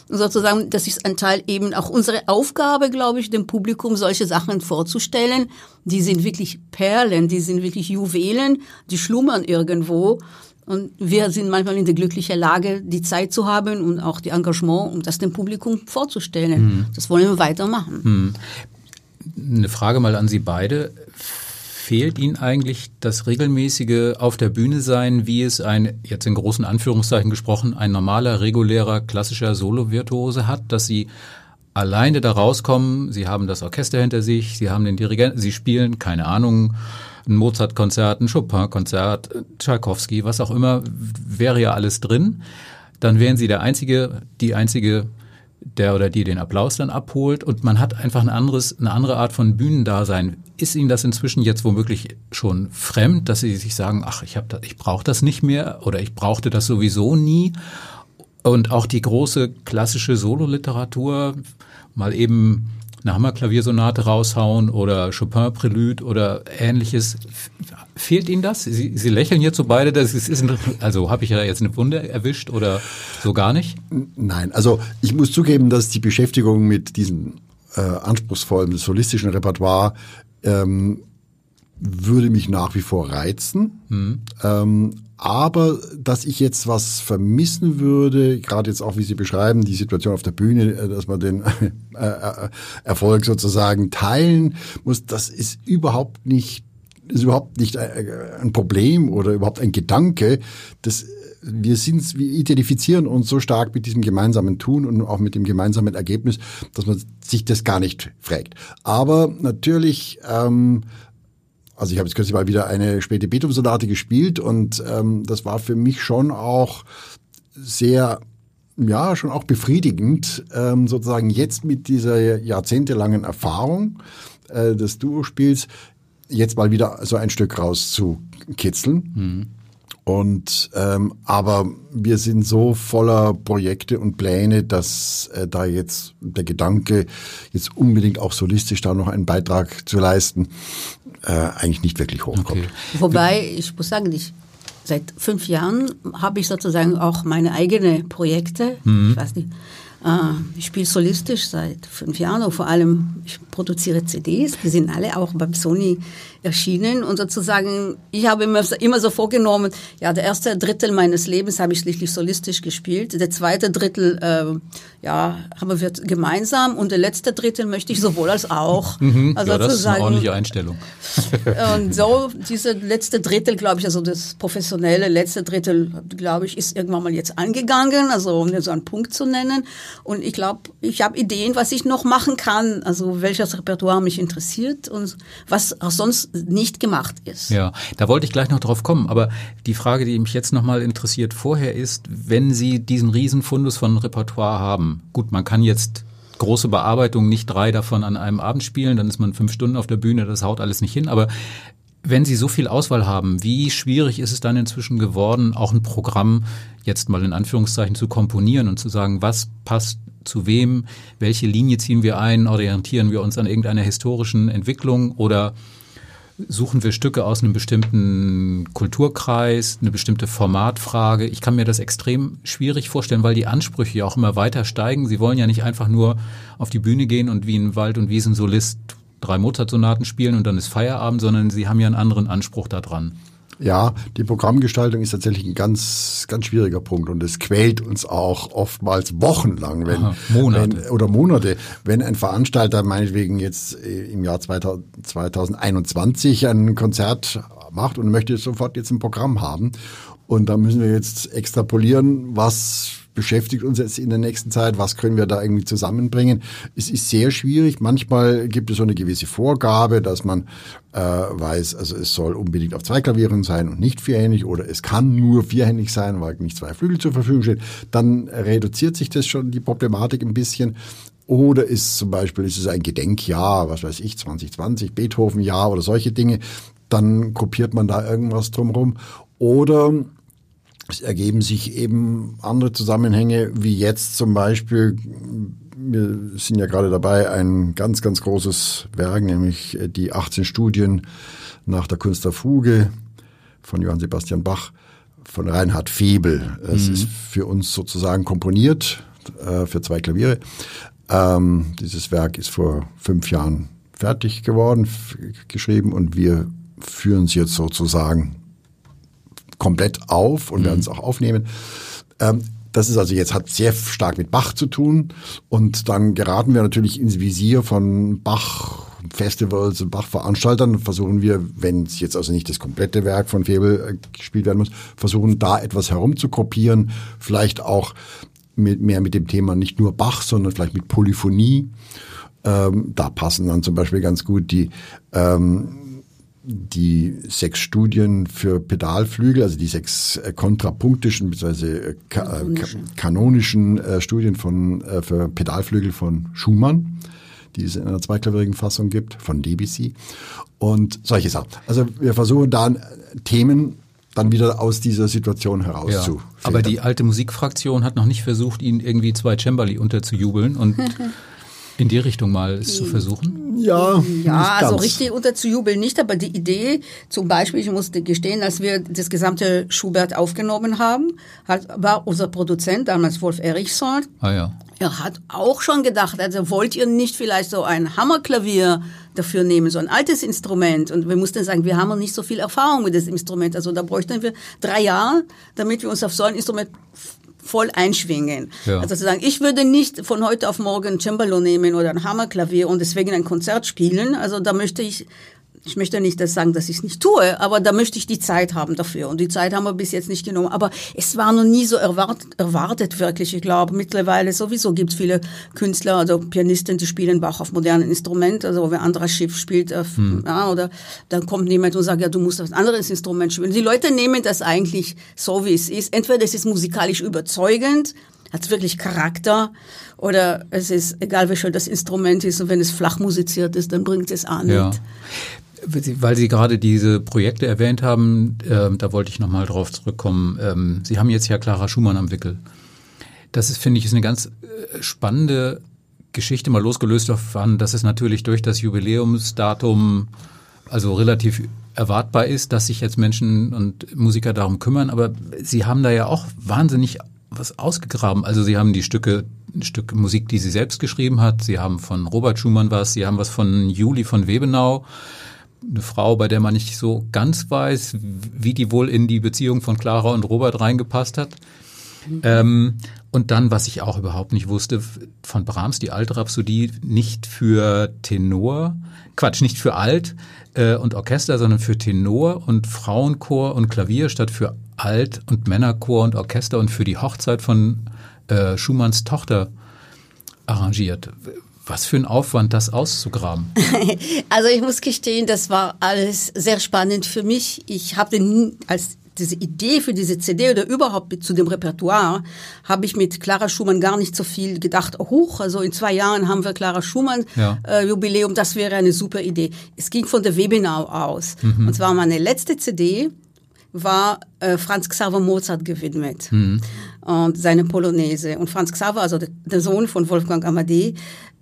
Und sozusagen, das ist ein Teil eben auch unsere Aufgabe, glaube ich, dem Publikum solche Sachen vorzustellen. Die sind wirklich Perlen, die sind wirklich Juwelen, die schlummern irgendwo. Und wir sind manchmal in der glücklichen Lage, die Zeit zu haben und auch die Engagement, um das dem Publikum vorzustellen. Mhm. Das wollen wir weitermachen. Mhm. Eine Frage mal an Sie beide. Fehlt Ihnen eigentlich das regelmäßige auf der Bühne sein, wie es ein, jetzt in großen Anführungszeichen gesprochen, ein normaler, regulärer, klassischer Solo-Virtuose hat, dass Sie alleine da rauskommen, Sie haben das Orchester hinter sich, Sie haben den Dirigenten, Sie spielen, keine Ahnung, ein Mozart-Konzert, ein Chopin-Konzert, Tchaikovsky, was auch immer, wäre ja alles drin. Dann wären sie der Einzige, die Einzige, der oder die den Applaus dann abholt und man hat einfach ein anderes, eine andere Art von Bühnendasein. Ist Ihnen das inzwischen jetzt womöglich schon fremd, dass Sie sich sagen, ach, ich, ich brauche das nicht mehr oder ich brauchte das sowieso nie? Und auch die große klassische Sololiteratur, mal eben eine Hammerklaviersonate raushauen oder chopin Prelude oder ähnliches. Fehlt Ihnen das? Sie, Sie lächeln jetzt so beide, das ist, ist ein, also habe ich ja jetzt eine Wunde erwischt oder so gar nicht? Nein, also ich muss zugeben, dass die Beschäftigung mit diesem äh, anspruchsvollen solistischen Repertoire ähm, würde mich nach wie vor reizen. Mhm. Ähm, aber dass ich jetzt was vermissen würde, gerade jetzt auch, wie Sie beschreiben, die Situation auf der Bühne, äh, dass man den [LAUGHS] äh, äh, Erfolg sozusagen teilen muss, das ist überhaupt nicht, ist überhaupt nicht ein Problem oder überhaupt ein Gedanke. Das, wir sind, wir identifizieren uns so stark mit diesem gemeinsamen Tun und auch mit dem gemeinsamen Ergebnis, dass man sich das gar nicht fragt. Aber natürlich ähm, also ich habe jetzt kürzlich mal wieder eine späte Beethoven-Sonate gespielt und ähm, das war für mich schon auch sehr ja, schon auch befriedigend, ähm, sozusagen jetzt mit dieser jahrzehntelangen Erfahrung äh, des Duospiels jetzt mal wieder so ein Stück rauszukitzeln. Mhm. Und ähm, aber wir sind so voller Projekte und Pläne, dass äh, da jetzt der Gedanke, jetzt unbedingt auch solistisch da noch einen Beitrag zu leisten, äh, eigentlich nicht wirklich hochkommt. Okay. Wobei, ich muss sagen, ich seit fünf Jahren habe ich sozusagen auch meine eigenen Projekte. Mhm. Ich weiß nicht, äh, ich spiele solistisch seit fünf Jahren und vor allem ich produziere CDs. Die sind alle auch beim Sony erschienen und sozusagen, ich habe immer, immer so vorgenommen, ja, der erste Drittel meines Lebens habe ich schließlich solistisch gespielt, der zweite Drittel, äh, ja, haben wir gemeinsam und der letzte Drittel möchte ich sowohl als auch. [LAUGHS] Mhm, also ja, das ist eine ordentliche Einstellung. [LAUGHS] und so, diese letzte Drittel, glaube ich, also das professionelle letzte Drittel, glaube ich, ist irgendwann mal jetzt angegangen, also um so einen Punkt zu nennen. Und ich glaube, ich habe Ideen, was ich noch machen kann, also welches Repertoire mich interessiert und was auch sonst nicht gemacht ist. Ja, da wollte ich gleich noch drauf kommen. Aber die Frage, die mich jetzt nochmal interessiert vorher ist, wenn Sie diesen Riesenfundus von Repertoire haben, gut, man kann jetzt große Bearbeitung, nicht drei davon an einem Abend spielen, dann ist man fünf Stunden auf der Bühne, das haut alles nicht hin. Aber wenn Sie so viel Auswahl haben, wie schwierig ist es dann inzwischen geworden, auch ein Programm jetzt mal in Anführungszeichen zu komponieren und zu sagen, was passt zu wem, welche Linie ziehen wir ein, orientieren wir uns an irgendeiner historischen Entwicklung oder suchen wir Stücke aus einem bestimmten Kulturkreis, eine bestimmte Formatfrage. Ich kann mir das extrem schwierig vorstellen, weil die Ansprüche ja auch immer weiter steigen. Sie wollen ja nicht einfach nur auf die Bühne gehen und wie ein Wald- und Wiesensolist drei Mozart-Sonaten spielen und dann ist Feierabend, sondern sie haben ja einen anderen Anspruch daran. Ja, die Programmgestaltung ist tatsächlich ein ganz, ganz schwieriger Punkt und es quält uns auch oftmals wochenlang, wenn, Aha, Monate. Wenn, oder Monate, wenn ein Veranstalter meinetwegen jetzt äh, im Jahr 2021 ein Konzert macht und möchte sofort jetzt ein Programm haben und da müssen wir jetzt extrapolieren, was beschäftigt uns jetzt in der nächsten Zeit, was können wir da irgendwie zusammenbringen. Es ist sehr schwierig. Manchmal gibt es so eine gewisse Vorgabe, dass man äh, weiß, also es soll unbedingt auf zwei Klavieren sein und nicht vierhändig oder es kann nur vierhändig sein, weil nicht zwei Flügel zur Verfügung stehen. Dann reduziert sich das schon die Problematik ein bisschen. Oder ist zum Beispiel, ist es ein Gedenkjahr, was weiß ich, 2020, Beethoven-Jahr oder solche Dinge, dann kopiert man da irgendwas drumherum. Oder es ergeben sich eben andere Zusammenhänge, wie jetzt zum Beispiel, wir sind ja gerade dabei, ein ganz, ganz großes Werk, nämlich die 18 Studien nach der Kunst der Fuge von Johann Sebastian Bach, von Reinhard Febel. Es mhm. ist für uns sozusagen komponiert, äh, für zwei Klaviere. Ähm, dieses Werk ist vor fünf Jahren fertig geworden, geschrieben und wir führen es jetzt sozusagen komplett auf und mhm. werden es auch aufnehmen. Ähm, das ist also jetzt hat sehr stark mit Bach zu tun und dann geraten wir natürlich ins Visier von Bach Festivals und Bach-Veranstaltern versuchen wir, wenn es jetzt also nicht das komplette Werk von Febel äh, gespielt werden muss, versuchen da etwas herumzukopieren, vielleicht auch mit, mehr mit dem Thema nicht nur Bach, sondern vielleicht mit Polyphonie. Ähm, da passen dann zum Beispiel ganz gut die ähm, die sechs Studien für Pedalflügel, also die sechs äh, kontrapunktischen bzw. Ka äh, kanonischen äh, Studien von, für Pedalflügel von Schumann, die es in einer zweiklavierigen Fassung gibt, von Debussy und solche Sachen. Also wir versuchen da Themen dann wieder aus dieser Situation heraus Ja, aber die alte Musikfraktion hat noch nicht versucht, ihn irgendwie zwei Cembali unterzujubeln und [LAUGHS] in die Richtung mal es zu versuchen? Ja, ja also richtig unterzujubeln nicht, aber die Idee, zum Beispiel, ich musste gestehen, als wir das gesamte Schubert aufgenommen haben, hat, war unser Produzent, damals Wolf Erichson, ah, ja. er hat auch schon gedacht, also wollt ihr nicht vielleicht so ein Hammerklavier dafür nehmen, so ein altes Instrument. Und wir mussten sagen, wir haben nicht so viel Erfahrung mit diesem Instrument. Also da bräuchten wir drei Jahre, damit wir uns auf so ein Instrument voll einschwingen. Ja. Also zu sagen, ich würde nicht von heute auf morgen Cembalo nehmen oder ein Hammerklavier und deswegen ein Konzert spielen. Also da möchte ich ich möchte nicht das sagen, dass ich es nicht tue, aber da möchte ich die Zeit haben dafür. Und die Zeit haben wir bis jetzt nicht genommen. Aber es war noch nie so erwartet, erwartet wirklich. Ich glaube, mittlerweile sowieso gibt es viele Künstler, also Pianisten, die spielen Bach auf modernen Instrumenten. Also wer anderes Schiff spielt, auf, hm. ja, oder dann kommt jemand und sagt, ja, du musst ein anderes Instrument spielen. Die Leute nehmen das eigentlich so, wie es ist. Entweder es ist musikalisch überzeugend, hat wirklich Charakter oder es ist egal, wie schön das Instrument ist und wenn es flach musiziert ist, dann bringt es nicht. Ja. Weil Sie gerade diese Projekte erwähnt haben, äh, da wollte ich nochmal drauf zurückkommen. Ähm, Sie haben jetzt ja Clara Schumann am Wickel. Das ist, finde ich, ist eine ganz äh, spannende Geschichte, mal losgelöst davon, dass es natürlich durch das Jubiläumsdatum also relativ erwartbar ist, dass sich jetzt Menschen und Musiker darum kümmern. Aber Sie haben da ja auch wahnsinnig was ausgegraben. Also Sie haben die Stücke, ein Stück Musik, die Sie selbst geschrieben hat. Sie haben von Robert Schumann was. Sie haben was von Juli von Webenau eine Frau, bei der man nicht so ganz weiß, wie die wohl in die Beziehung von Clara und Robert reingepasst hat. Mhm. Ähm, und dann, was ich auch überhaupt nicht wusste, von Brahms die alte Rhapsodie nicht für Tenor, Quatsch, nicht für Alt äh, und Orchester, sondern für Tenor und Frauenchor und Klavier statt für Alt und Männerchor und Orchester und für die Hochzeit von äh, Schumanns Tochter arrangiert. Was für ein Aufwand, das auszugraben. [LAUGHS] Also ich muss gestehen, das war alles sehr spannend für mich. Ich habe als diese Idee für diese CD oder überhaupt zu dem Repertoire habe ich mit Clara Schumann gar nicht so viel gedacht. Hoch, also in zwei Jahren haben wir Clara Schumann ja. äh, Jubiläum, das wäre eine super Idee. Es ging von der Webenau aus. Mhm. Und zwar meine letzte CD war äh, Franz Xaver Mozart gewidmet mhm. und seine Polonaise. Und Franz Xaver, also der, Sohn von Wolfgang Amadee,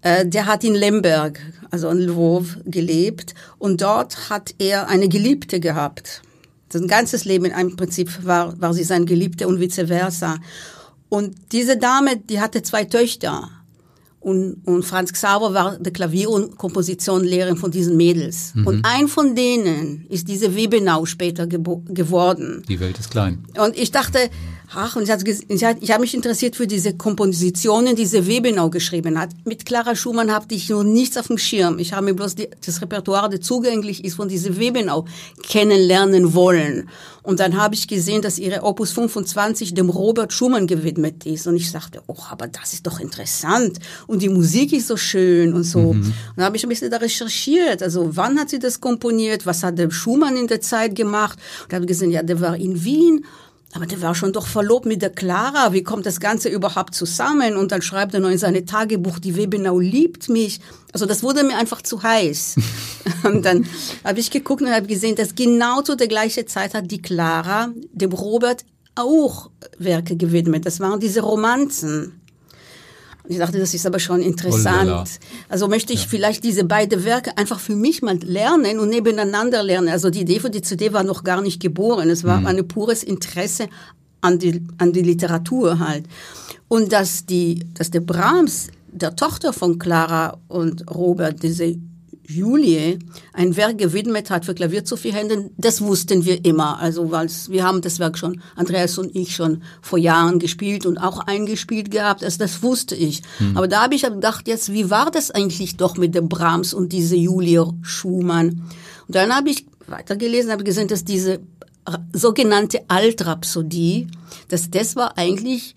der hat in Lemberg, also in Lwów, gelebt und dort hat er eine Geliebte gehabt. Sein ganzes Leben im Prinzip war, war sie sein Geliebte und vice versa. Und diese Dame, die hatte zwei Töchter. Und, und Franz Xaver war der Klavier- und Kompositionlehrer von diesen Mädels. Mhm. Und ein von denen ist diese Webenau später geworden. Die Welt ist klein. Und ich dachte, ach, und ich habe hab mich interessiert für diese Kompositionen, die diese Webenau geschrieben hat. Mit Clara Schumann habe ich noch nichts auf dem Schirm. Ich habe mir bloß die, das Repertoire, das zugänglich ist, von dieser Webenau kennenlernen wollen. Und dann habe ich gesehen, dass ihre Opus 25 dem Robert Schumann gewidmet ist. Und ich sagte, oh, aber das ist doch interessant. Und die Musik ist so schön und so. Mhm. Und dann habe ich ein bisschen da recherchiert. Also wann hat sie das komponiert? Was hat der Schumann in der Zeit gemacht? Und habe gesehen, ja, der war in Wien. Aber der war schon doch verlobt mit der Clara. Wie kommt das Ganze überhaupt zusammen? Und dann schreibt er noch in seine Tagebuch, die Webenau liebt mich. Also das wurde mir einfach zu heiß. [LAUGHS] und dann habe ich geguckt und habe gesehen, dass genau zu der gleichen Zeit hat die Clara dem Robert auch Werke gewidmet. Das waren diese Romanzen. Ich dachte, das ist aber schon interessant. Oh, also möchte ich ja. vielleicht diese beiden Werke einfach für mich mal lernen und nebeneinander lernen. Also die Idee für die CD war noch gar nicht geboren. Es war mhm. ein pures Interesse an die, an die Literatur halt. Und dass die, dass der Brahms, der Tochter von Clara und Robert, diese Julie ein Werk gewidmet hat für Klavier zu vier Händen, das wussten wir immer. Also weil wir haben das Werk schon, Andreas und ich schon vor Jahren gespielt und auch eingespielt gehabt. Also das wusste ich. Hm. Aber da habe ich gedacht, jetzt, wie war das eigentlich doch mit dem Brahms und diese Julie Schumann? Und dann habe ich weitergelesen, habe gesehen, dass diese sogenannte Altrhapsodie, dass das war eigentlich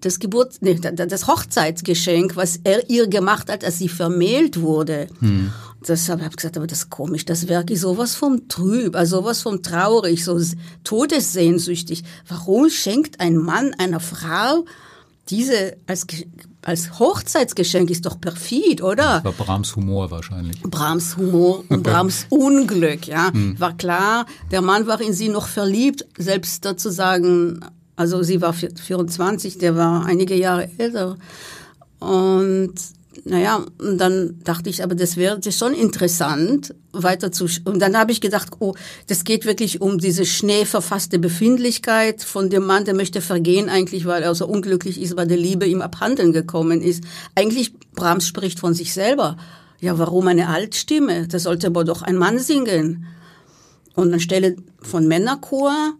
das Geburt, nee, das Hochzeitsgeschenk, was er ihr gemacht hat, als sie vermählt wurde. Hm. Deshalb habe ich gesagt, aber das ist komisch, das Werk ist sowas vom trüb, also sowas vom traurig, so todessehnsüchtig. Warum schenkt ein Mann einer Frau diese als als Hochzeitsgeschenk ist doch perfid, oder? Das war Brahms Humor wahrscheinlich. Brahms Humor und Brahms [LAUGHS] Unglück, ja. Hm. War klar, der Mann war in sie noch verliebt, selbst dazu sagen, also sie war 24, der war einige Jahre älter. Und naja, und dann dachte ich, aber das wäre schon interessant, weiter zu. Und dann habe ich gedacht, oh, das geht wirklich um diese schneeverfasste Befindlichkeit von dem Mann, der möchte vergehen eigentlich, weil er so unglücklich ist, weil der Liebe ihm abhanden gekommen ist. Eigentlich, Brahms spricht von sich selber. Ja, warum eine Altstimme? Da sollte aber doch ein Mann singen. Und anstelle von Männerchor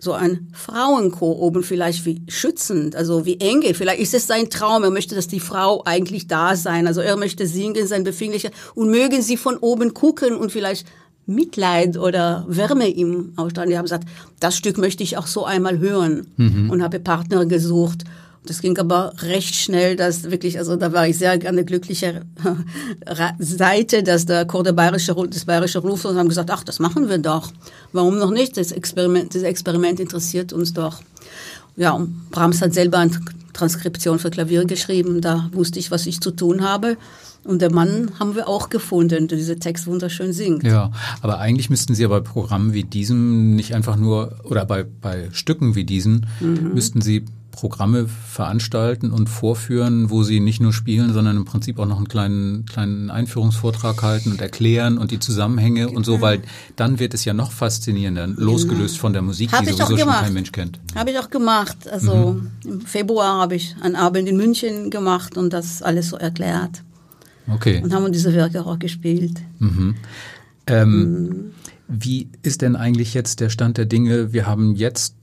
so ein Frauenchor oben vielleicht wie schützend, also wie enge. Vielleicht ist es sein Traum. Er möchte, dass die Frau eigentlich da sein. Also er möchte singen, sein Befindlicher. Und mögen sie von oben gucken und vielleicht Mitleid oder Wärme ihm ausstrahlen. Die haben gesagt, das Stück möchte ich auch so einmal hören. Mhm. Und habe Partner gesucht. Das ging aber recht schnell, dass wirklich, also da war ich sehr gerne glückliche Seite, dass der Chor der Bayerische, des Bayerische Rundfunks haben gesagt, ach, das machen wir doch. Warum noch nicht? Das Experiment, das Experiment interessiert uns doch. ja, und Brahms hat selber eine Transkription für Klavier geschrieben. Da wusste ich, was ich zu tun habe. Und der Mann haben wir auch gefunden, der diese Text wunderschön singt. Ja, aber eigentlich müssten Sie ja bei Programmen wie diesem nicht einfach nur, oder bei, bei Stücken wie diesen, mhm. müssten Sie Programme veranstalten und vorführen, wo sie nicht nur spielen, sondern im Prinzip auch noch einen kleinen, kleinen Einführungsvortrag halten und erklären und die Zusammenhänge genau. und so, weil dann wird es ja noch faszinierender, losgelöst von der Musik, hab die sowieso schon kein Mensch kennt. Habe ich auch gemacht. Also mhm. im Februar habe ich einen Abend in München gemacht und das alles so erklärt. Okay. Und haben diese Werke auch gespielt. Mhm. Ähm, mhm. Wie ist denn eigentlich jetzt der Stand der Dinge? Wir haben jetzt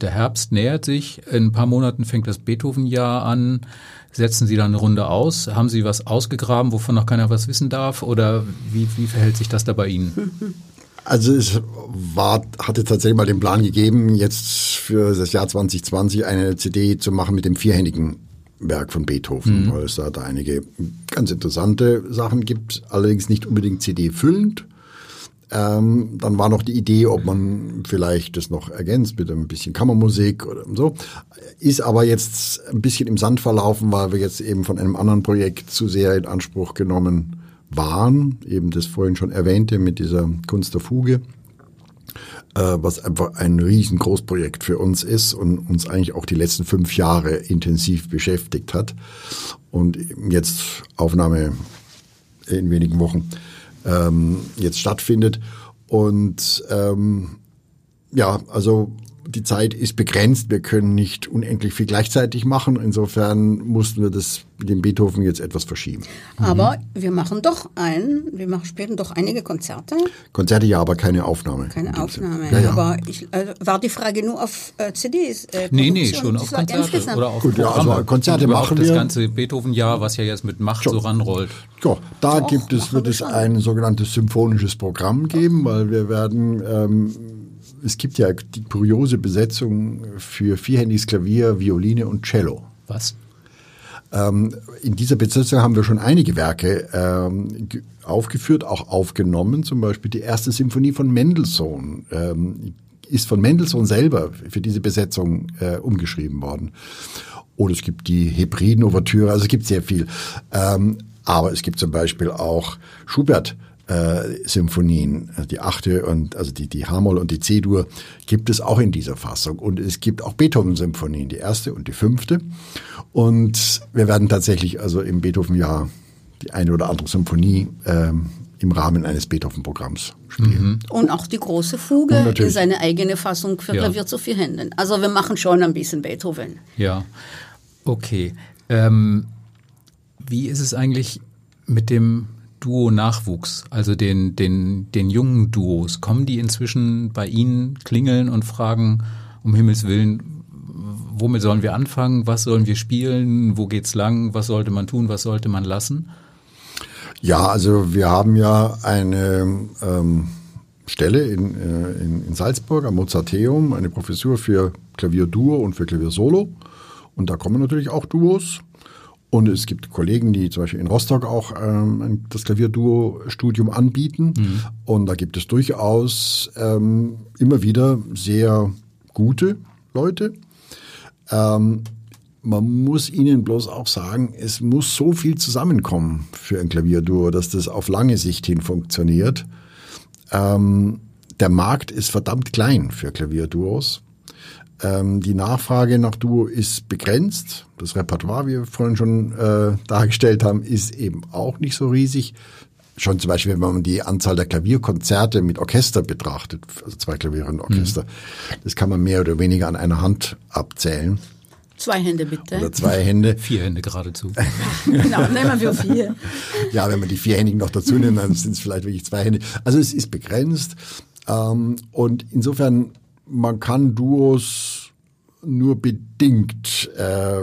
der Herbst nähert sich. In ein paar Monaten fängt das Beethoven-Jahr an. Setzen Sie da eine Runde aus? Haben Sie was ausgegraben, wovon noch keiner was wissen darf? Oder wie, wie verhält sich das da bei Ihnen? [LAUGHS] Also es war, hatte tatsächlich mal den Plan gegeben, jetzt für das Jahr 2020 eine CD zu machen mit dem vierhändigen Werk von Beethoven, mhm. weil es da, da einige ganz interessante Sachen gibt, allerdings nicht unbedingt CD füllend. Ähm, dann war noch die Idee, ob man vielleicht das noch ergänzt mit ein bisschen Kammermusik oder so. Ist aber jetzt ein bisschen im Sand verlaufen, weil wir jetzt eben von einem anderen Projekt zu sehr in Anspruch genommen waren. Eben das vorhin schon erwähnte mit dieser Kunst der Fuge äh, was einfach ein riesengroßprojekt für uns ist und uns eigentlich auch die letzten fünf Jahre intensiv beschäftigt hat. Und jetzt Aufnahme in wenigen Wochen ähm, jetzt stattfindet. Und ähm, ja, also die Zeit ist begrenzt. Wir können nicht unendlich viel gleichzeitig machen. Insofern mussten wir das mit dem Beethoven jetzt etwas verschieben. Aber mhm. wir machen doch ein, wir machen, spielen doch einige Konzerte. Konzerte ja, aber keine Aufnahme. Keine Aufnahme. Ja, ja. Aber ich, also war die Frage nur auf äh, CDs? Äh, nee, nee, schon auf Konzerte oder auf Gut, ja, also Konzerte machen wir. Das ganze Beethoven-Jahr, was ja jetzt mit Macht schon. so ranrollt. Ja, da doch, gibt es, wird es ein sogenanntes symphonisches Programm geben, weil wir werden ähm, es gibt ja die kuriose Besetzung für vierhändiges Klavier, Violine und Cello. Was? Ähm, in dieser Besetzung haben wir schon einige Werke ähm, aufgeführt, auch aufgenommen. Zum Beispiel die erste Symphonie von Mendelssohn ähm, ist von Mendelssohn selber für diese Besetzung äh, umgeschrieben worden. Oder es gibt die Hebriden-Ouvertüre, also es gibt sehr viel. Ähm, aber es gibt zum Beispiel auch Schubert äh, Symphonien, äh, die achte und also die, die H-Moll und die C-Dur gibt es auch in dieser Fassung. Und es gibt auch Beethoven-Symphonien, die erste und die fünfte. Und wir werden tatsächlich also im Beethoven-Jahr die eine oder andere Symphonie ähm, im Rahmen eines Beethoven-Programms spielen. Mhm. Und auch die große Fuge ist eine eigene Fassung für ja. Klavier zu vier Händen. Also wir machen schon ein bisschen Beethoven. Ja, okay. Ähm, wie ist es eigentlich mit dem Duo-Nachwuchs, also den, den, den jungen Duos, kommen die inzwischen bei Ihnen klingeln und fragen, um Himmels Willen, womit sollen wir anfangen, was sollen wir spielen, wo geht's lang, was sollte man tun, was sollte man lassen? Ja, also wir haben ja eine ähm, Stelle in, äh, in, in Salzburg am Mozarteum, eine Professur für Klavier Duo und für Klavier Solo. Und da kommen natürlich auch Duos. Und es gibt Kollegen, die zum Beispiel in Rostock auch ähm, das Klavierduo-Studium anbieten. Mhm. Und da gibt es durchaus ähm, immer wieder sehr gute Leute. Ähm, man muss ihnen bloß auch sagen, es muss so viel zusammenkommen für ein Klavierduo, dass das auf lange Sicht hin funktioniert. Ähm, der Markt ist verdammt klein für Klavierduos. Ähm, die Nachfrage nach Duo ist begrenzt. Das Repertoire, wie wir vorhin schon äh, dargestellt haben, ist eben auch nicht so riesig. Schon zum Beispiel, wenn man die Anzahl der Klavierkonzerte mit Orchester betrachtet, also zwei Klaviere und Orchester, mhm. das kann man mehr oder weniger an einer Hand abzählen. Zwei Hände bitte. Oder zwei Hände. Vier Hände geradezu. [LAUGHS] genau, nehmen wir vier. Ja, wenn man die vierhändigen noch dazu nimmt, dann sind es vielleicht wirklich zwei Hände. Also es ist begrenzt. Ähm, und insofern man kann Duos nur bedingt äh,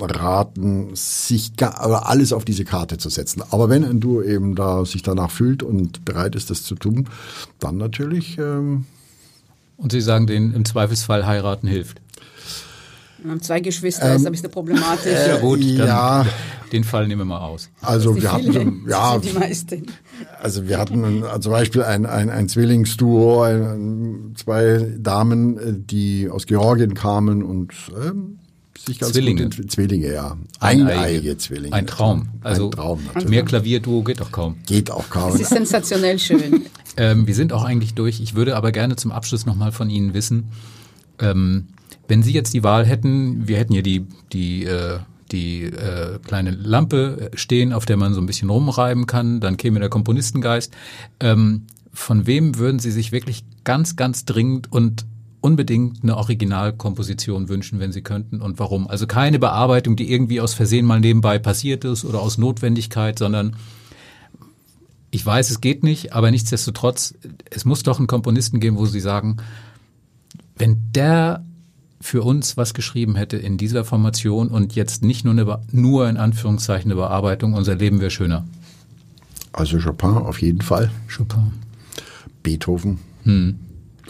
raten, sich gar, alles auf diese Karte zu setzen. Aber wenn ein Duo eben da sich danach fühlt und bereit ist, das zu tun, dann natürlich. Ähm, und Sie sagen, den im Zweifelsfall heiraten hilft. Wir haben zwei Geschwister, ähm, ist ein bisschen problematisch. Äh, ja gut, ja. Den Fall nehmen wir mal aus. Also wir hatten, viele, ja, die meisten. also wir hatten zum Beispiel ein, ein, ein Zwillingsduo, ein, zwei Damen, äh, die aus Georgien kamen und ähm, sich ganz Zwillinge. gut Zwillinge, ja. Eineiige Zwillinge. Ein Traum. Also ein Traum natürlich. mehr Klavierduo geht doch kaum. Geht auch kaum. Es ist sensationell schön. [LAUGHS] Ähm, wir sind auch eigentlich durch. Ich würde aber gerne zum Abschluss nochmal von Ihnen wissen, ähm, wenn Sie jetzt die Wahl hätten, wir hätten hier die, die, äh, die äh, kleine Lampe stehen, auf der man so ein bisschen rumreiben kann, dann käme der Komponistengeist. Ähm, von wem würden Sie sich wirklich ganz, ganz dringend und unbedingt eine Originalkomposition wünschen, wenn Sie könnten und warum? Also keine Bearbeitung, die irgendwie aus Versehen mal nebenbei passiert ist oder aus Notwendigkeit, sondern ich weiß, es geht nicht, aber nichtsdestotrotz, es muss doch einen Komponisten geben, wo Sie sagen, wenn der für uns was geschrieben hätte in dieser Formation und jetzt nicht nur eine, nur in Anführungszeichen eine Bearbeitung, unser Leben wäre schöner. Also Chopin auf jeden Fall. Chopin. Beethoven.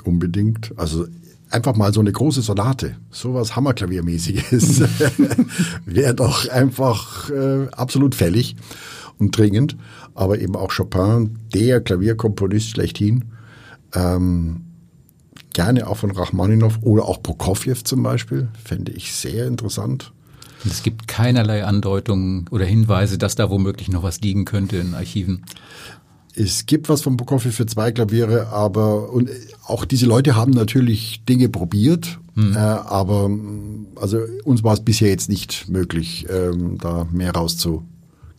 Unbedingt. Also einfach mal so eine große Sonate, sowas Hammerklaviermäßiges, [LAUGHS] wäre doch einfach äh, absolut fällig und dringend. Aber eben auch Chopin, der Klavierkomponist schlechthin. Ähm, gerne auch von Rachmaninow oder auch Prokofjew zum Beispiel, fände ich sehr interessant. Es gibt keinerlei Andeutungen oder Hinweise, dass da womöglich noch was liegen könnte in Archiven. Es gibt was von Prokofjew für zwei Klaviere, aber und auch diese Leute haben natürlich Dinge probiert, äh, aber also uns war es bisher jetzt nicht möglich, ähm, da mehr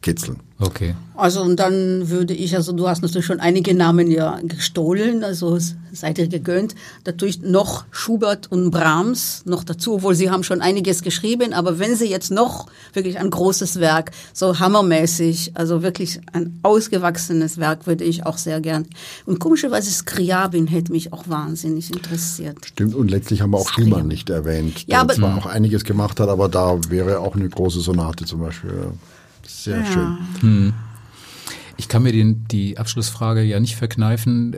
rauszukitzeln. Okay. Also und dann würde ich, also du hast natürlich schon einige Namen ja gestohlen, also seid ihr gegönnt. Natürlich noch Schubert und Brahms noch dazu, obwohl sie haben schon einiges geschrieben, aber wenn sie jetzt noch wirklich ein großes Werk, so hammermäßig, also wirklich ein ausgewachsenes Werk, würde ich auch sehr gern. Und komischerweise Skriabin hätte mich auch wahnsinnig interessiert. Stimmt, und letztlich haben wir auch Skriabin. Schumann nicht erwähnt, Ja, der aber- zwar auch einiges gemacht hat, aber da wäre auch eine große Sonate zum Beispiel. Ja. Sehr schön. Ich kann mir den, die Abschlussfrage ja nicht verkneifen.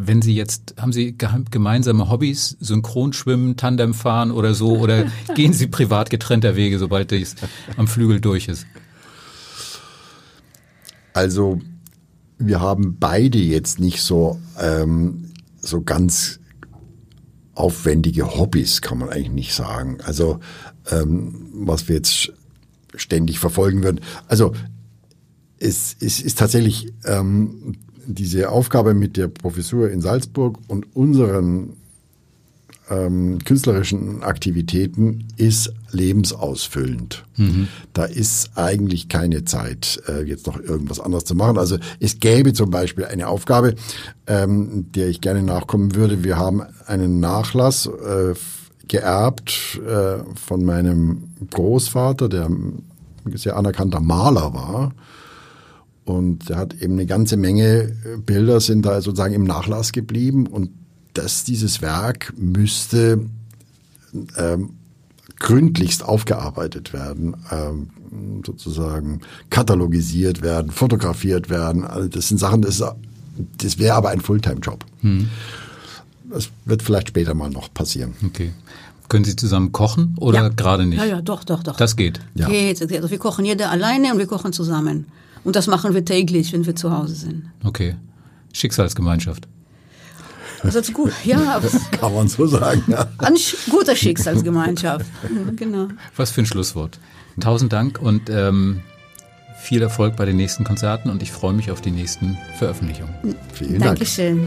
Wenn Sie jetzt, haben Sie ge- gemeinsame Hobbys, Synchronschwimmen, Tandem fahren oder so, oder [LAUGHS] gehen Sie privat getrennter Wege, sobald dies am Flügel durch ist? Also wir haben beide jetzt nicht so, ähm, so ganz aufwendige Hobbys, kann man eigentlich nicht sagen. Also ähm, was wir jetzt ständig verfolgen würden. Also es, es ist tatsächlich ähm, diese Aufgabe mit der Professur in Salzburg und unseren ähm, künstlerischen Aktivitäten ist lebensausfüllend. Da ist eigentlich keine Zeit, äh, jetzt noch irgendwas anderes zu machen. Also es gäbe zum Beispiel eine Aufgabe, ähm, der ich gerne nachkommen würde. Wir haben einen Nachlass äh, geerbt äh, von meinem Großvater, der ein sehr anerkannter Maler war. Und der hat eben eine ganze Menge äh, Bilder sind da sozusagen im Nachlass geblieben und das, dieses Werk müsste ähm, gründlichst aufgearbeitet werden, ähm, sozusagen katalogisiert werden, fotografiert werden. Also das sind Sachen, das, das wäre aber ein Fulltime-Job. Das wird vielleicht später mal noch passieren. Okay. Können Sie zusammen kochen oder Ja. gerade nicht? Ja, ja, doch, doch, doch. Das geht. Ja. Geht, geht. Also wir kochen jeder alleine und wir kochen zusammen. Und das machen wir täglich, wenn wir zu Hause sind. Okay. Schicksalsgemeinschaft. Das ist gut. Ja, [LAUGHS] aber Kann man so sagen. Ja. eine sch- gute Schicksalsgemeinschaft. [LAUGHS] Genau. Was für ein Schlusswort. Tausend Dank und ähm, viel Erfolg bei den nächsten Konzerten und ich freue mich auf die nächsten Veröffentlichungen. Vielen Dank. Dankeschön.